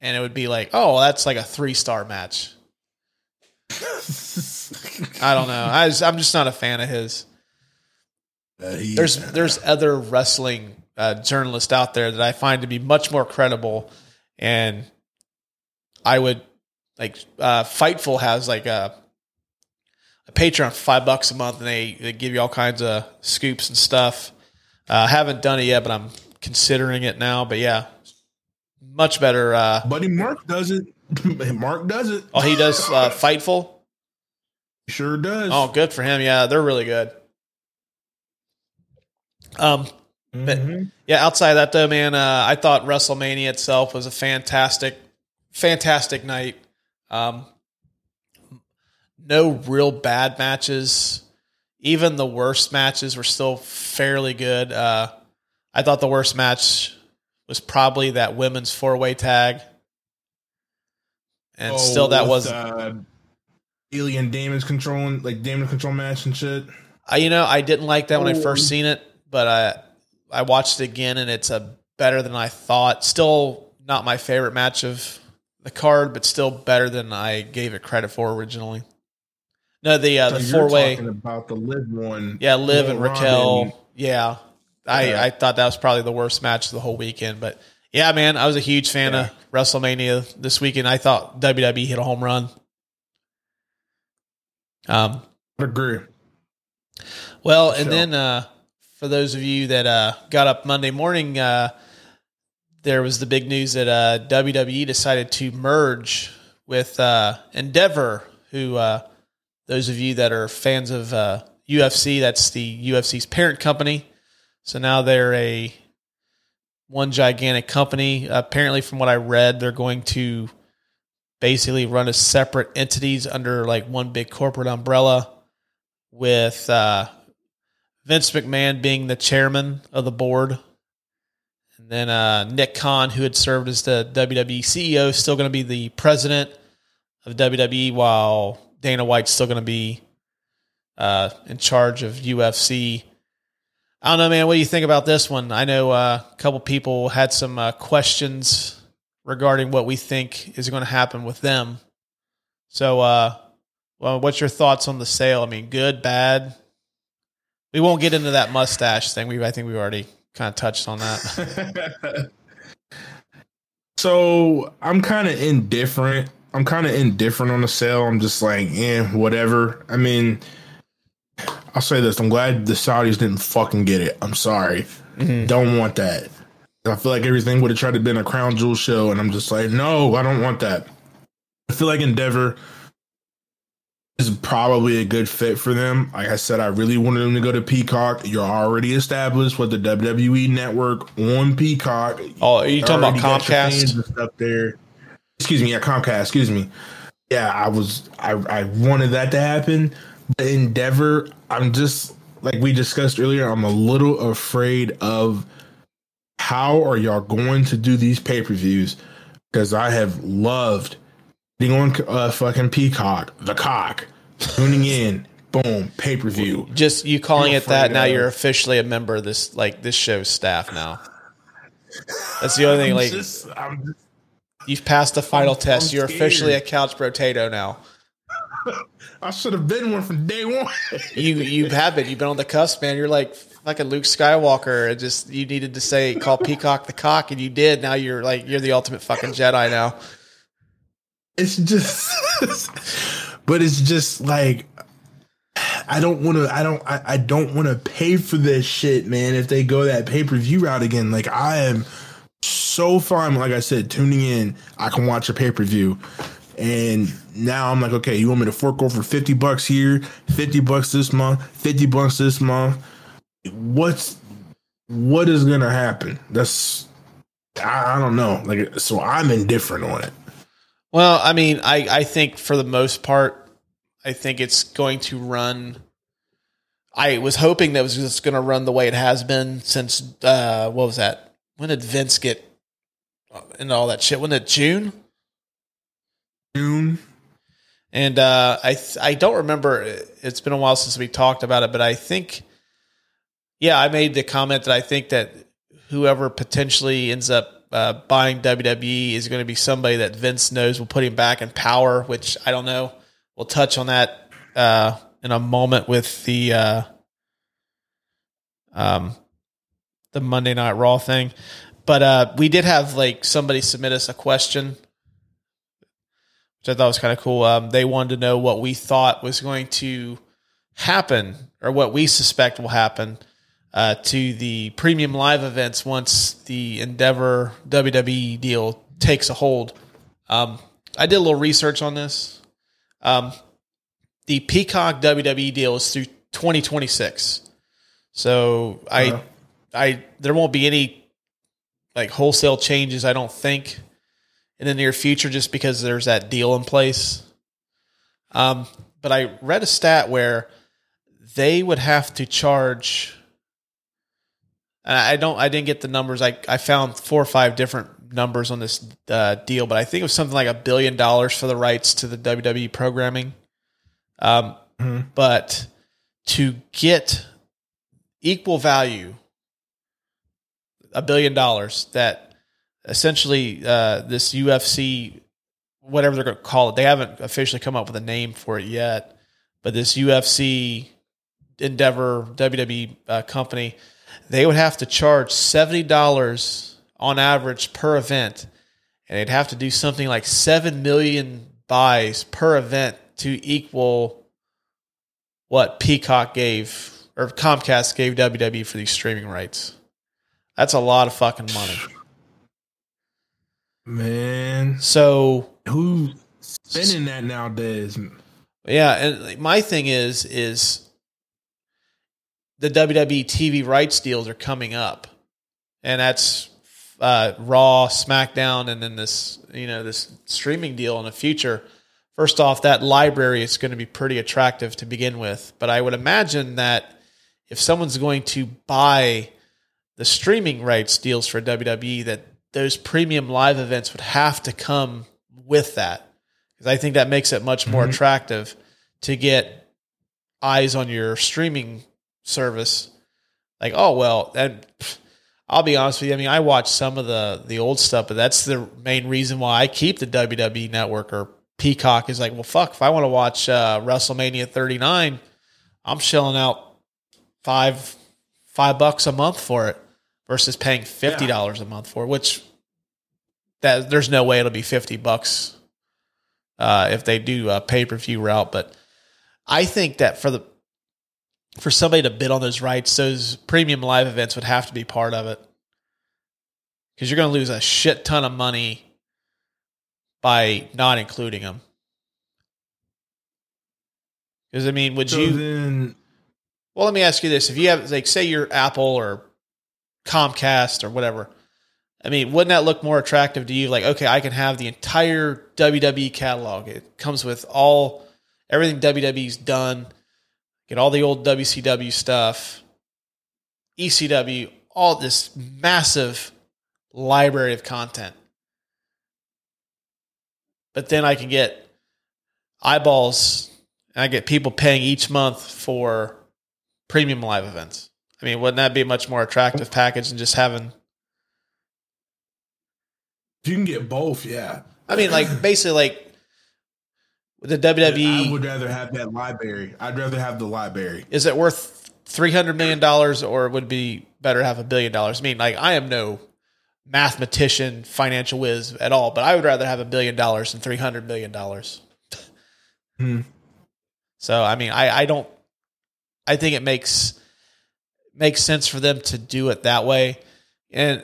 Speaker 1: and it would be like, oh, that's like a three star match. I don't know. I was, I'm just not a fan of his
Speaker 2: Uh, he-
Speaker 1: there's there's other wrestling uh, journalists out there that I find to be much more credible, and I would like uh, Fightful has like a a Patreon for five bucks a month, and they, they give you all kinds of scoops and stuff. Uh, haven't done it yet, but I'm considering it now. But yeah, much better. Uh,
Speaker 2: Buddy Mark does it. Mark does it.
Speaker 1: oh, he does uh, Fightful.
Speaker 2: Sure does.
Speaker 1: Oh, good for him. Yeah, they're really good. Um, but-
Speaker 2: Mhm.
Speaker 1: Yeah, outside of that though, man, uh, I thought WrestleMania itself was a fantastic, fantastic night. Um, no real bad matches. Even the worst matches were still fairly good. Uh, I thought the worst match was probably that women's four way tag, and
Speaker 2: Oh,
Speaker 1: still that was
Speaker 2: uh, alien damage controlling, like damage control match and shit.
Speaker 1: I, you know, I didn't like that when I
Speaker 2: Oh.
Speaker 1: first seen it, but I I watched it again and it's a better than I thought. Still not my favorite match of the card, but still better than I gave it credit for originally. No, the uh,
Speaker 2: So
Speaker 1: the four way,
Speaker 2: talking about the Liv one.
Speaker 1: yeah, live and Raquel,
Speaker 2: and-
Speaker 1: yeah. I
Speaker 2: Yeah.
Speaker 1: I thought that was probably the worst match of the whole weekend, but yeah, man, I was a huge fan
Speaker 2: Yeah.
Speaker 1: of WrestleMania this weekend. I thought WWE hit a home run. Um,
Speaker 2: I agree.
Speaker 1: Well, and
Speaker 2: Sure.
Speaker 1: then uh, for those of you that uh, got up Monday morning, uh, there was the big news that uh, WWE decided to merge with uh, Endeavor, who uh, those of you that are fans of uh, UFC, that's the UFC's parent company. So now they're a one gigantic company. apparently, from what I read, they're going to basically run as separate entities under like one big corporate umbrella with uh, Vince McMahon being the chairman of the board. And then uh, Nick Khan, who had served as the WWE CEO, is still going to be the president of WWE, while Dana White's still going to be uh, in charge of UFC. I don't know, man. What do you think about this one? I know uh, a couple people had some uh, questions regarding what we think is going to happen with them. So, uh, well, what's your thoughts on the sale? I mean, good, bad? We won't get into that mustache thing. We, I think we've already kind of touched on that.
Speaker 2: so I'm kind of indifferent. I'm kind of indifferent on the sale. I'm just like, eh, whatever. I mean, I'll say this: I'm glad the Saudis didn't fucking get it. I'm sorry. Mm-hmm. Don't want that. I feel like everything would have tried to been a crown jewel show, and I'm just like, no, I don't want that. I feel like Endeavor is probably a good fit for them. Like I said, I really wanted them to go to Peacock. You're already established with the WWE network on Peacock.
Speaker 1: Oh, are you talking about Comcast?
Speaker 2: Up there. Excuse me, yeah, Comcast. Excuse me. Yeah, I was. I I wanted that to happen. But Endeavor, I'm just like we discussed earlier. I'm a little afraid of how are y'all going to do these pay per views? Because I have loved being on uh, fucking Peacock, the cock, tuning in, boom, pay per view.
Speaker 1: Just you calling it that now. You're officially a member of this like this show's staff now. That's the only thing. Like just, just, you've passed the final I'm, test. I'm you're officially a couch potato now.
Speaker 2: I should have been one from day one.
Speaker 1: you you have been. You've been on the cusp, man. You're like fucking Luke Skywalker. It just you needed to say call Peacock the cock, and you did. Now you're like you're the ultimate fucking Jedi now.
Speaker 2: It's just, but it's just like I don't want to. I don't. I, I don't want to pay for this shit, man. If they go that pay per view route again, like I am so fine. Like I said, tuning in, I can watch a pay per view. And now I'm like, okay, you want me to fork over 50 bucks here, 50 bucks this month, 50 bucks this month. What's what is gonna happen? That's I, I don't know. Like so I'm indifferent on it.
Speaker 1: Well, I mean, I, I think for the most part, I think it's going to run. I was hoping that it was just going to run the way it has been since uh, what was that? When did Vince get and all that shit? When did June?
Speaker 2: June.
Speaker 1: And uh, I I don't remember. It's been a while since we talked about it, but I think, yeah, I made the comment that I think that whoever potentially ends up uh, buying WWE is going to be somebody that Vince knows will put him back in power, which I don't know. We'll touch on that uh, in a moment with the uh, um, the Monday Night Raw thing. But uh, we did have like somebody submit us a question, which I thought was kind of cool. Um, they wanted to know what we thought was going to happen or what we suspect will happen uh, to the premium live events once the Endeavor WWE deal takes a hold. Um, I did a little research on this. Um, the Peacock WWE deal is through 2026, so I, uh-huh. I there won't be any like wholesale changes. I don't think in the near future, just because there's that deal in place. Um, but I read a stat where they would have to charge I don't. I didn't get the numbers. I I found four or five different numbers on this uh, deal, but I think it was something like a billion dollars for the rights to the WWE programming. Um, mm-hmm. but to get equal value, a billion dollars that essentially uh, this UFC, whatever they're going to call it, they haven't officially come up with a name for it yet, but this UFC Endeavor WWE uh, company they would have to charge $70 on average per event. And they'd have to do something like 7 million buys per event to equal what Peacock gave or Comcast gave WWE for these streaming rights. That's a lot of fucking money.
Speaker 2: Man.
Speaker 1: So
Speaker 2: who's spending that nowadays?
Speaker 1: Yeah, and my thing is is the WWE TV rights deals are coming up, and that's uh, Raw, SmackDown, and then this you know this streaming deal in the future. First off, that library is going to be pretty attractive to begin with, but I would imagine that if someone's going to buy the streaming rights deals for WWE that those premium live events would have to come with that because I think that makes it much more
Speaker 2: Mhm.
Speaker 1: attractive to get eyes on your streaming service. Like, oh well, and I'll be honest with you. I mean, I watch some of the the old stuff, but that's the main reason why I keep the WWE network or Peacock is like, well, fuck, if I want to watch uh, WrestleMania 39, I'm shelling out five five bucks a month for it versus paying fifty dollars a month for it, which that there's no way it'll be fifty bucks uh, if they do a pay per view route. But I think that for the for somebody to bid on those rights, those premium live events would have to be part of it because you're going to lose a shit ton of money by not including them. Because I mean, would
Speaker 2: So
Speaker 1: you?
Speaker 2: then,
Speaker 1: Well, let me ask you this: If you have, like, say, you're Apple or Comcast or whatever, I mean, wouldn't that look more attractive to you? Like, okay, I can have the entire WWE catalog. It comes with all everything WWE's done. Get all the old WCW stuff, ECW, all this massive library of content. But then I can get eyeballs, and I get people paying each month for premium live events. I mean, wouldn't that be a much more attractive package than just having?
Speaker 2: you can get both, yeah.
Speaker 1: I mean, like basically, like with the WWE,
Speaker 2: I would rather have that library. I'd rather have the library.
Speaker 1: is it worth three hundred million dollars, or would it be better to have a billion dollars? I mean, like I am no mathematician, financial whiz at all, but I would rather have a billion dollars than three hundred million dollars.
Speaker 2: Hmm.
Speaker 1: So, I mean, I I don't. I think it makes makes sense for them to do it that way, and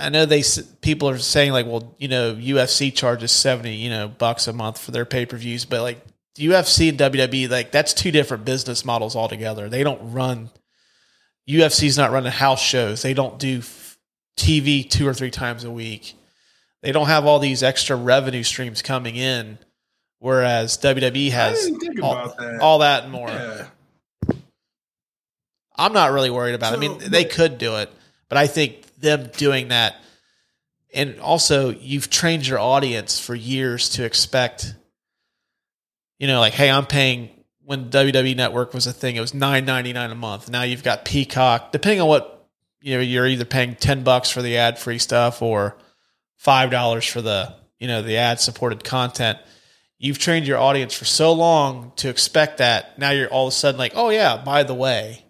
Speaker 1: I know they people are saying like, well, you know, UFC charges seventy, you know, bucks a month for their pay per views, but like UFC and WWE, like that's two different business models altogether. They don't run UFC's not running house shows. They don't do TV two or three times a week. They don't have all these extra revenue streams coming in, whereas WWE has all,
Speaker 2: that.
Speaker 1: all that and more.
Speaker 2: yeah.
Speaker 1: I'm not really worried about it. I mean, they could do it, but I think them doing that, and also you've trained your audience for years to expect, you know, like, hey, I'm paying when WWE Network was a thing, it was nine ninety nine a month. Now you've got Peacock, depending on what you know, you're either paying ten bucks for the ad free stuff or five dollars for the you know the ad supported content. You've trained your audience for so long to expect that. Now you're all of a sudden like, oh yeah, by the way,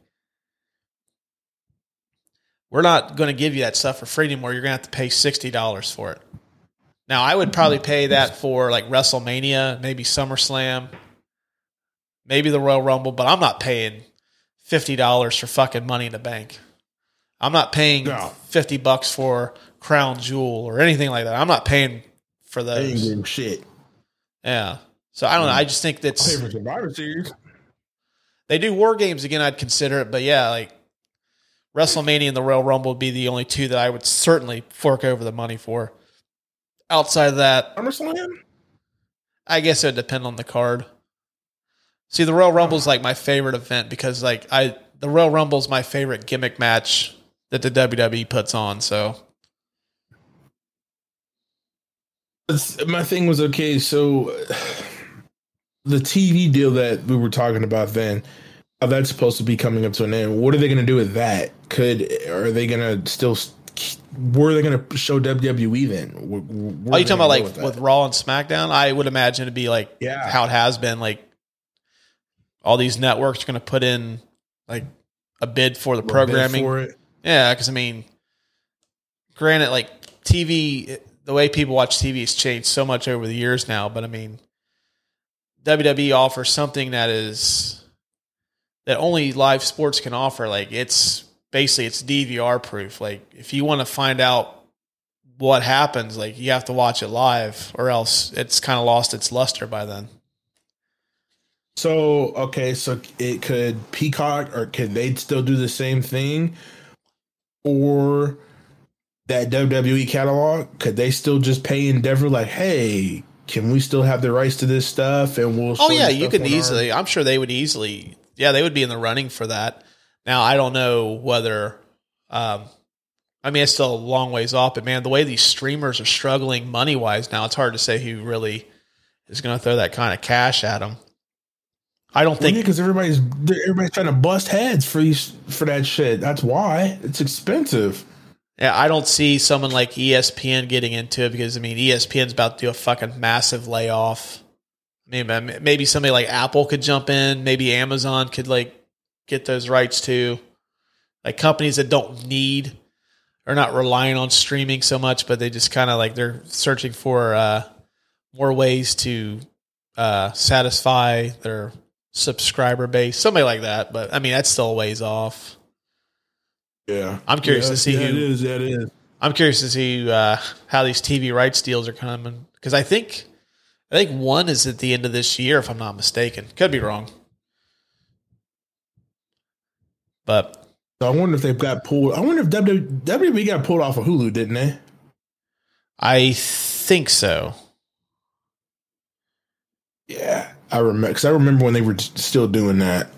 Speaker 1: we're not going to give you that stuff for free anymore. You're going to have to pay sixty dollars for it. Now, I would probably pay that for like WrestleMania, maybe SummerSlam, maybe the Royal Rumble, but I'm not paying fifty dollars for fucking Money in the Bank. I'm not paying
Speaker 2: No.
Speaker 1: fifty bucks for Crown Jewel or anything like that. I'm not paying for
Speaker 2: They ain't
Speaker 1: those.
Speaker 2: shit.
Speaker 1: Yeah. So I don't know. I just think that's
Speaker 2: Survivor Series.
Speaker 1: they do war games again. I'd consider it, but yeah, like WrestleMania and the Royal Rumble would be the only two that I would certainly fork over the money for. Outside of that,
Speaker 2: SummerSlam?
Speaker 1: I guess it would depend on the card. See, the Royal Rumble is like my favorite event because like I the Royal Rumble is my favorite gimmick match that the WWE puts on. So
Speaker 2: my thing was okay. So the TV deal that we were talking about then, how that's supposed to be coming up to an end. What are they going to do with that? Could are they going to still? Were they going to show WWE then? Where, where
Speaker 1: are oh,
Speaker 2: you
Speaker 1: talking about like
Speaker 2: that?
Speaker 1: with Raw and SmackDown? I would imagine it'd be like
Speaker 2: Yeah.
Speaker 1: how it has been. Like all these networks are going to put in like a bid for the programming.
Speaker 2: for it?
Speaker 1: Yeah, because I mean, granted, like TV, the way people watch TV has changed so much over the years now. But I mean, WWE offers something that is that only live sports can offer. Like it's basically it's DVR proof. Like if you want to find out what happens, like you have to watch it live, or else it's kind of lost its luster by then.
Speaker 2: So okay, so it could Peacock or could they still do the same thing, or that WWE catalog could they still just pay Endeavor like, hey, can we still have the rights to this stuff? And we'll.
Speaker 1: Oh yeah, you
Speaker 2: stuff
Speaker 1: could
Speaker 2: our-
Speaker 1: easily. I'm sure they would easily. Yeah, they would be in the running for that. Now I don't know whether um, I mean, it's still a long ways off, but man, the way these streamers are struggling money wise now, it's hard to say who really is going to throw that kind of cash at them. I don't think
Speaker 2: because everybody's everybody's trying to bust heads for these for that shit. That's why it's expensive.
Speaker 1: Yeah, I don't see someone like ESPN getting into it because I mean ESPN's about to do a fucking massive layoff. Maybe maybe somebody like Apple could jump in. Maybe Amazon could like get those rights too. Like companies that don't need are not relying on streaming so much, but they just kind of like they're searching for uh, more ways to uh, satisfy their subscriber base, somebody like that. But I mean, that's still a ways off.
Speaker 2: Yeah,
Speaker 1: I'm curious
Speaker 2: yeah,
Speaker 1: to see
Speaker 2: yeah,
Speaker 1: who.
Speaker 2: It is. Yeah, it is.
Speaker 1: I'm curious to see uh, how these TV rights deals are coming because I think I think one is at the end of this year, if I'm not mistaken. Could be wrong, but
Speaker 2: so I wonder if they've got pulled. I wonder if WWE got pulled off of Hulu, didn't they?
Speaker 1: I think so.
Speaker 2: Yeah, I remember because I remember when they were still doing that.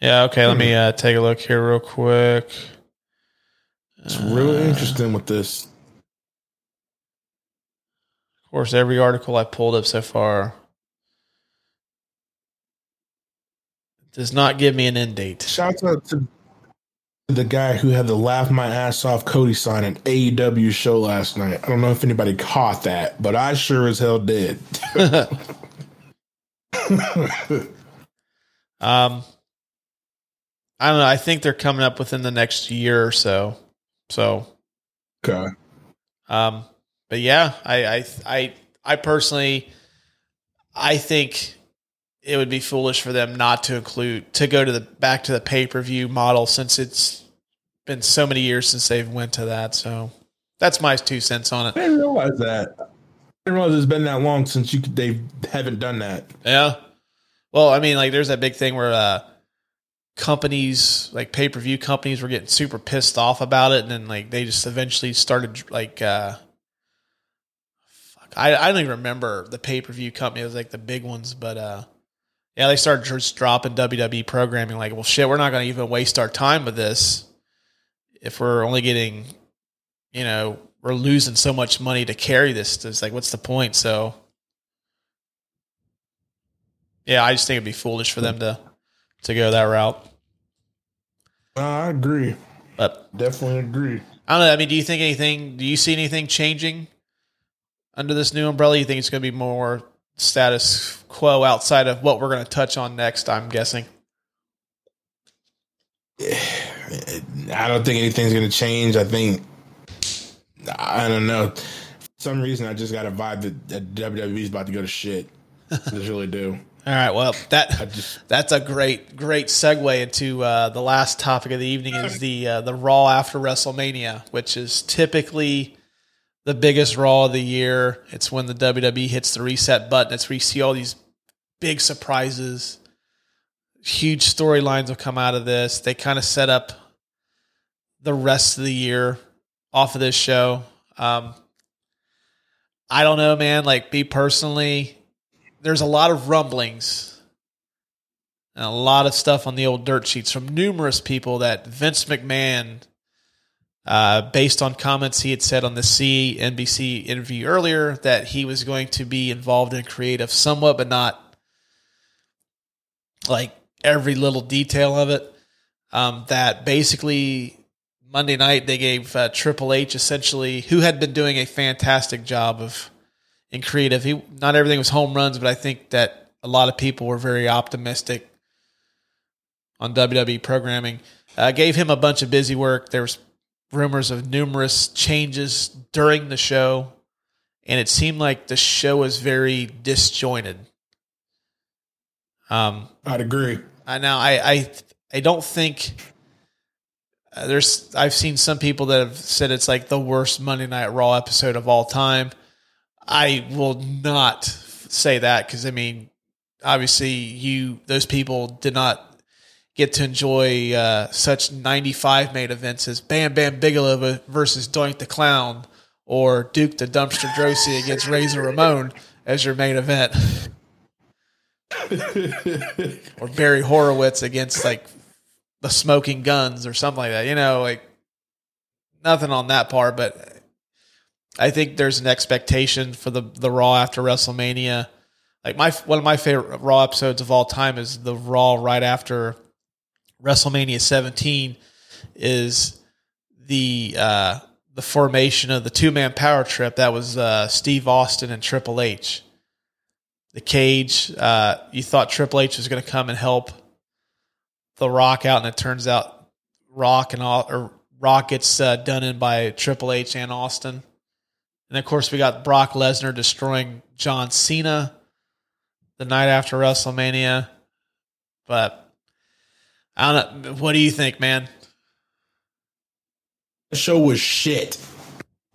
Speaker 1: Yeah. Okay. Let me uh, take a look here real quick.
Speaker 2: It's really uh, interesting with this.
Speaker 1: Of course, every article I pulled up so far does not give me an end date.
Speaker 2: Shout out to the guy who had to laugh my ass off Cody sign an AEW show last night. I don't know if anybody caught that, but I sure as hell did.
Speaker 1: um, I don't know. I think they're coming up within the next year or so. So,
Speaker 2: okay.
Speaker 1: Um, but yeah, I, I, I, I personally, I think it would be foolish for them not to include to go to the back to the pay per view model since it's been so many years since they've went to that. So that's my two cents on it.
Speaker 2: I didn't realize that. I didn't realize it's been that long since you they haven't done that.
Speaker 1: Yeah. Well, I mean, like there's that big thing where uh, companies like pay per view companies were getting super pissed off about it, and then like they just eventually started like. Uh, I I don't even remember the pay per view company. It was like the big ones, but uh, yeah, they started just dropping WWE programming. Like, well, shit, we're not going to even waste our time with this if we're only getting, you know, we're losing so much money to carry this. It's like, what's the point? So, yeah, I just think it'd be foolish for them to to go that route.
Speaker 2: I agree.
Speaker 1: But
Speaker 2: definitely agree.
Speaker 1: I don't know. I mean, do you think anything? Do you see anything changing under this new umbrella? You think it's going to be more status quo outside of what we're going to touch on next, I'm guessing.
Speaker 2: I don't think anything's going to change. I think, I don't know. For some reason, I just got a vibe that, that WWE is about to go to shit. I just really do.
Speaker 1: All right, well that just, that's a great great segue into uh, the last topic of the evening is the uh, the Raw after WrestleMania, which is typically the biggest Raw of the year. It's when the WWE hits the reset button. It's where you see all these big surprises. Huge storylines will come out of this. They kind of set up the rest of the year off of this show. Um, I don't know, man. Like, me personally, there's a lot of rumblings and a lot of stuff on the old dirt sheets from numerous people that Vince McMahon uh, based on comments he had said on the CNBC interview earlier that he was going to be involved in creative somewhat, but not like every little detail of it. Um, that basically Monday night they gave uh, Triple H essentially, who had been doing a fantastic job of in creative. He not everything was home runs, but I think that a lot of people were very optimistic on WWE programming. Uh, gave him a bunch of busy work. There was rumors of numerous changes during the show, and it seemed like the show was very disjointed. Um,
Speaker 2: I'd agree.
Speaker 1: I now I I I don't think uh, there's I've seen some people that have said it's like the worst Monday Night Raw episode of all time. I will not say that because I mean, obviously you those people did not get to enjoy uh, such 95 main events as Bam Bam Bigelow versus Doink the Clown or Duke the Dumpster Droese against Razor Ramon as your main event. or Barry Horowitz against like the Smoking Gunns or something like that. You know, like nothing on that part, but I think there's an expectation for the the Raw after WrestleMania. Like my one of my favorite Raw episodes of all time is the Raw right after WrestleMania 17 is the uh, the formation of the two man power trip. That was uh, Steve Austin and Triple H. The cage. Uh, you thought Triple H was going to come and help the Rock out, and it turns out Rock and all or Rock gets uh, done in by Triple H and Austin. And of course, we got Brock Lesnar destroying John Cena the night after WrestleMania. But I don't know. What do you think, man?
Speaker 2: The show was shit.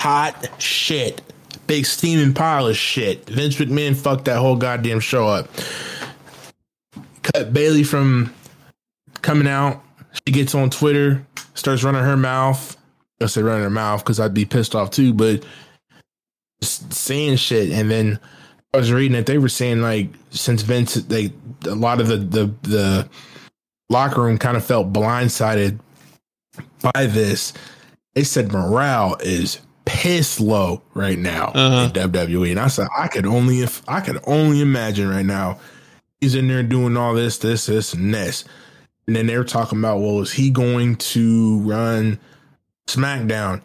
Speaker 2: Hot shit. Big steaming pile of shit. Vince McMahon fucked that whole goddamn show up. Cut Bayley from coming out. She gets on Twitter, starts running her mouth. I say running her mouth because I'd be pissed off too, but just saying shit. And then I was reading that they were saying like since Vince, they a lot of the the the locker room kind of felt blindsided by this. They said morale is piss low right now
Speaker 1: Uh-huh.
Speaker 2: in WWE, and I said I could only if I could only imagine right now he's in there doing all this, this, this, and this, and then they're talking about well, is he going to run SmackDown?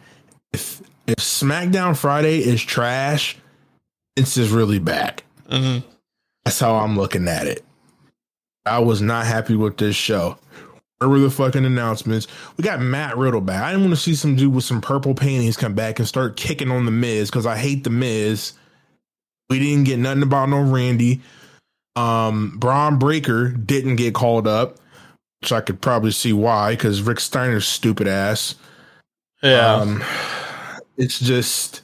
Speaker 2: If if SmackDown Friday is trash, it's just really bad.
Speaker 1: Mm-hmm.
Speaker 2: That's how I'm looking at it. I was not happy with this show. Where were the fucking announcements? We got Matt Riddle back. I didn't want to see some dude with some purple panties come back and start kicking on the Miz because I hate the Miz. We didn't get nothing about no Randy. Um, Bron Breakker didn't get called up, which I could probably see why because Rick Steiner's stupid ass.
Speaker 1: Yeah.
Speaker 2: Um, it's just,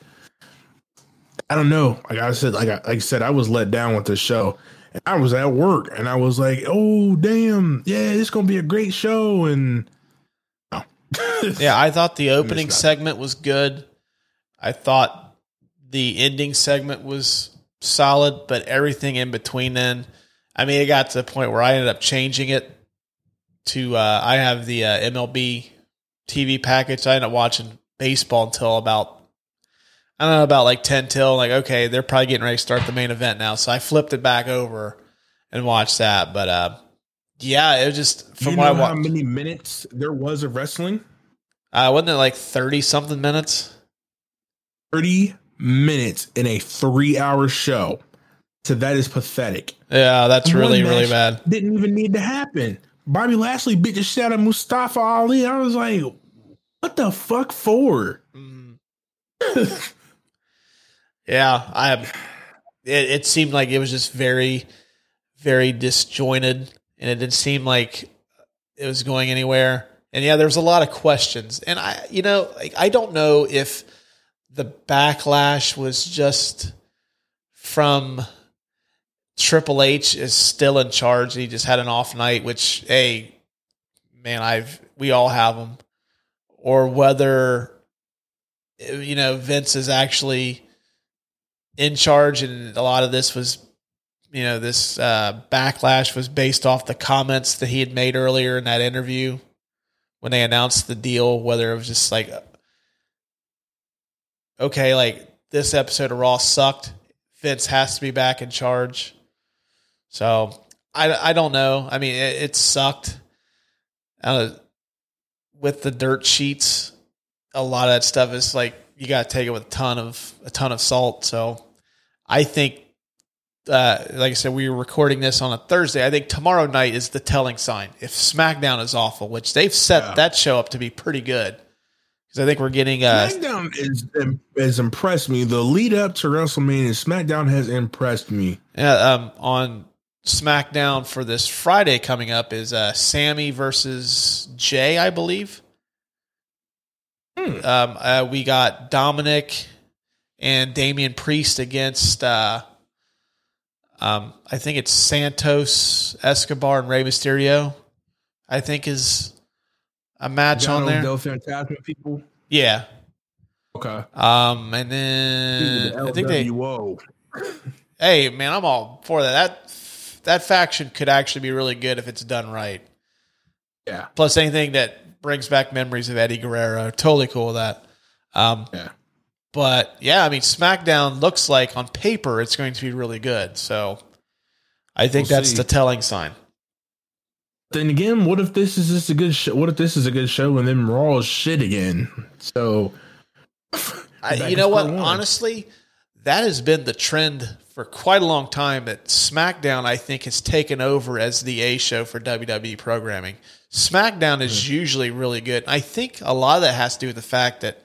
Speaker 2: I don't know. Like I said, like I, like I said, I was let down with the show. And I was at work, and I was like, "Oh damn, yeah, it's gonna be a great show." And no,
Speaker 1: yeah, I thought the opening segment was good. I thought the ending segment was solid, but everything in between then, I mean, it got to the point where I ended up changing it to uh, I have the uh, MLB TV package. I ended up watching baseball until about I don't know about like ten till like okay, they're probably getting ready to start the main event now, so I flipped it back over and watched that. But uh, yeah, it was just from
Speaker 2: you
Speaker 1: what I
Speaker 2: know how many minutes there was of wrestling?
Speaker 1: Uh, wasn't it like thirty something minutes?
Speaker 2: Thirty minutes in a three-hour show. So that is pathetic.
Speaker 1: Yeah, that's really really bad.
Speaker 2: Didn't even need to happen. Bobby Lashley beat the shit out of Mustafa Ali. I was like, "What the fuck for?"
Speaker 1: Yeah, I. It, it seemed like it was just very, very disjointed, and it didn't seem like it was going anywhere. And yeah, there was a lot of questions, and I, you know, like I don't know if the backlash was just from Triple H is still in charge. He just had an off night, which, hey, man, I've we all have them, or whether you know Vince is actually in charge, and a lot of this was, you know, this uh, backlash was based off the comments that he had made earlier in that interview when they announced the deal. Whether it was just like, okay, like this episode of Raw sucked. Vince has to be back in charge. So I, I don't know. I mean, it, it sucked. Uh, with the dirt sheets, a lot of that stuff is like you got to take it with a ton of a ton of salt. So I think, uh, like I said, we were recording this on a Thursday. I think tomorrow night is the telling sign. If SmackDown is awful, which they've set
Speaker 2: Yeah.
Speaker 1: that show up to be pretty good, because I think we're getting uh,
Speaker 2: SmackDown is has impressed me. The lead up to WrestleMania, SmackDown has impressed me.
Speaker 1: Yeah, um, on SmackDown for this Friday coming up is uh, Sami versus Jay, I believe.
Speaker 2: Hmm.
Speaker 1: Um, uh, we got Dominik and Damian Priest against, uh, um, I think it's Santos Escobar and Rey Mysterio. I think is a match on there.
Speaker 2: Del Fantasma people.
Speaker 1: Yeah.
Speaker 2: Okay.
Speaker 1: Um, and then I think they.
Speaker 2: LWO.
Speaker 1: Hey, man, I'm all for that. That that faction could actually be really good if it's done right.
Speaker 2: Yeah.
Speaker 1: Plus anything that brings back memories of Eddie Guerrero. Totally cool with that. Um,
Speaker 2: Yeah.
Speaker 1: But yeah, I mean, SmackDown looks like on paper it's going to be really good. So I think
Speaker 2: We'll
Speaker 1: that's
Speaker 2: see.
Speaker 1: the telling sign.
Speaker 2: Then again, what if this is just a good show? What if this is a good show and then Raw is shit again? So,
Speaker 1: I, you know what?
Speaker 2: one.
Speaker 1: Honestly, that has been the trend for quite a long time. That SmackDown, I think, has taken over as the A show for WWE programming. SmackDown is hmm. usually really good. I think a lot of that has to do with the fact that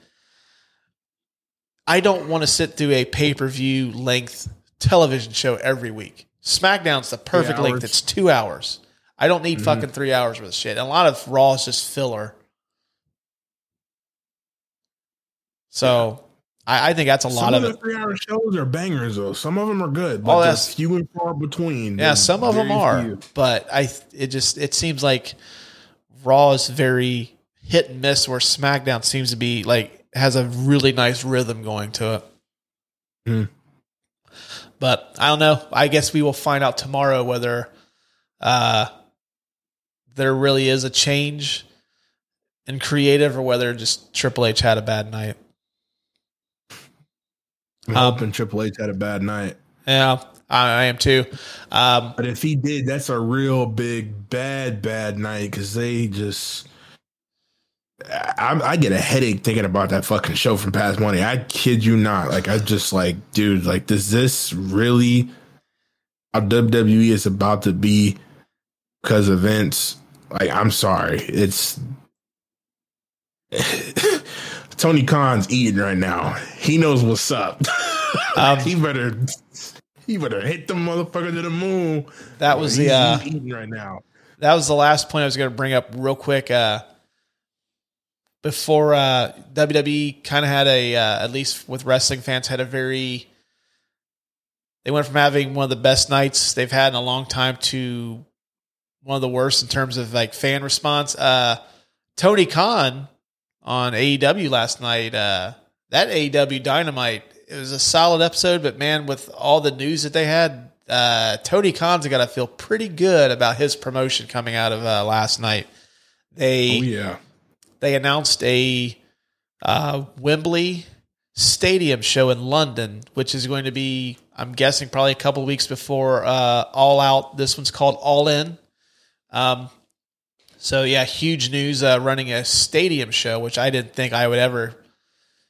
Speaker 1: I don't want to sit through a pay per view length television show every week. SmackDown's the perfect length. It's two hours. I don't need mm-hmm. fucking three hours worth of shit. And a lot of Raw is just filler. So I, I think that's a lot
Speaker 2: some
Speaker 1: of
Speaker 2: of
Speaker 1: it.
Speaker 2: the three-hour shows are bangers, though. Some of them are good,
Speaker 1: Oh,
Speaker 2: but
Speaker 1: that's-
Speaker 2: few and far between.
Speaker 1: Yeah, some of them are,
Speaker 2: few.
Speaker 1: but I it just it seems like Raw is very hit and miss, where SmackDown seems to be like has a really nice rhythm going to it.
Speaker 2: Hmm.
Speaker 1: But I don't know. I guess we will find out tomorrow whether uh, there really is a change in creative or whether just Triple H had a bad night.
Speaker 2: I'm
Speaker 1: Um,
Speaker 2: hoping Triple H had a bad night.
Speaker 1: Yeah, I, I am too. Um,
Speaker 2: But if he did, that's a real big bad bad night because they just. I, I get a headache thinking about that fucking show from Past Money. I kid you not. Like I just like, dude, like does this really how WWE is about to be because of Vince? Like I'm sorry, it's Tony Khan's eating right now. He knows what's up.
Speaker 1: Um,
Speaker 2: he better he better hit the motherfucker to the moon.
Speaker 1: that was the uh,
Speaker 2: eating right now.
Speaker 1: that was the last point I was going to bring up real quick. Uh, before uh, WWE kind of had a, uh, at least with wrestling fans, had a very. They went from having one of the best nights they've had in a long time to one of the worst in terms of like fan response. Uh, Tony Khan on AEW last night. Uh, that AEW Dynamite. It was a solid episode, but man, with all the news that they had, uh, Tony Khan's got to feel pretty good about his promotion coming out of uh, last night. They
Speaker 2: Oh yeah.
Speaker 1: They announced a uh, Wembley Stadium show in London, which is going to be, I'm guessing, probably a couple weeks before uh, All Out. This one's called All In. Um, so yeah, huge news uh, running a stadium show, which I didn't think I would ever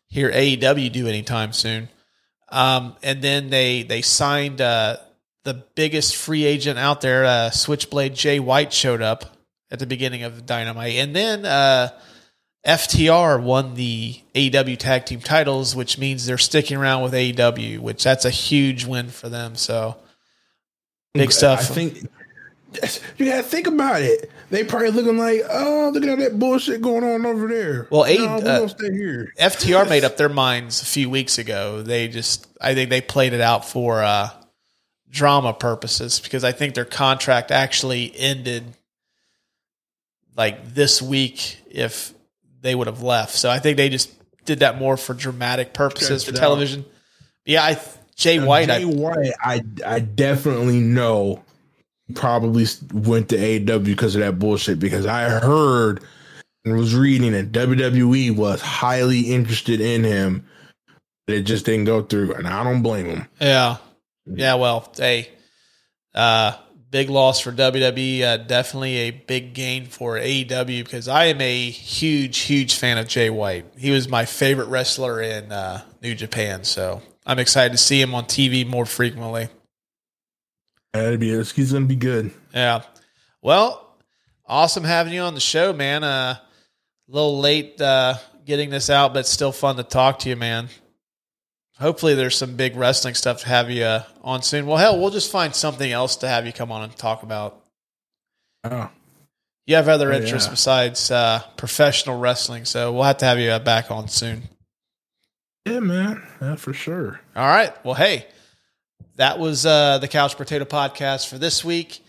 Speaker 1: hear AEW do anytime soon. Um, and then they they signed uh, the biggest free agent out there, uh, Switchblade Jay White, showed up at the beginning of Dynamite, and then uh, FTR won the AEW tag team titles, which means they're sticking around with AEW, which that's a huge win for them. So big stuff.
Speaker 2: I think you gotta think about it. They probably looking like, oh, look at all that bullshit going on over there.
Speaker 1: Well,
Speaker 2: no,
Speaker 1: A-
Speaker 2: we
Speaker 1: uh,
Speaker 2: stay here.
Speaker 1: FTR made up their minds a few weeks ago. They just, I think they played it out for uh, drama purposes because I think their contract actually ended like this week if they would have left. So I think they just did that more for dramatic purposes for television. Yeah, I Jay White.
Speaker 2: Jay
Speaker 1: I,
Speaker 2: White, I I definitely know probably went to AEW because of that bullshit. Because I heard and was reading that WWE was highly interested in him, but it just didn't go through, and I don't blame him.
Speaker 1: Yeah. Yeah, well, hey, uh, big loss for WWE. Uh, definitely a big gain for AEW because I am a huge, huge fan of Jay White. He was my favorite wrestler in uh, New Japan, so I'm excited to see him on TV more frequently.
Speaker 2: That'd be he's gonna be good.
Speaker 1: Yeah. Well, awesome having you on the show, man. Uh, a little late uh, getting this out, but still fun to talk to you, man. Hopefully, there's some big wrestling stuff to have you uh, on soon. Well, hell, we'll just find something else to have you come on and talk about.
Speaker 2: Oh,
Speaker 1: You have other
Speaker 2: Oh,
Speaker 1: interests
Speaker 2: yeah.
Speaker 1: besides uh, professional wrestling, so we'll have to have you uh, back on soon.
Speaker 2: yeah, man, yeah, for sure.
Speaker 1: All right. Well, hey, that was uh, the Couch Brotato Podcast for this week.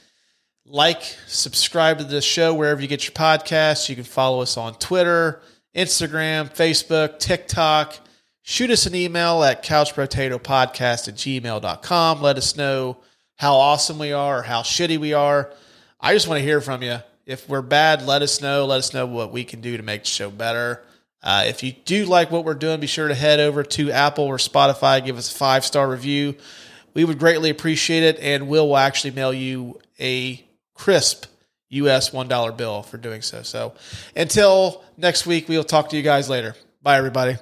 Speaker 1: Like, subscribe to the show wherever you get your podcasts. You can follow us on Twitter, Instagram, Facebook, TikTok. Shoot us an email at couchbrotatopodcast at gmail.com. Let us know how awesome we are or how shitty we are. I just want to hear from you. If we're bad, let us know. Let us know what we can do to make the show better. Uh, if you do like what we're doing, be sure to head over to Apple or Spotify, give us a five star review. We would greatly appreciate it, and Will will actually mail you a crisp US $1 bill for doing so. So until next week, we'll talk to you guys later. Bye, everybody.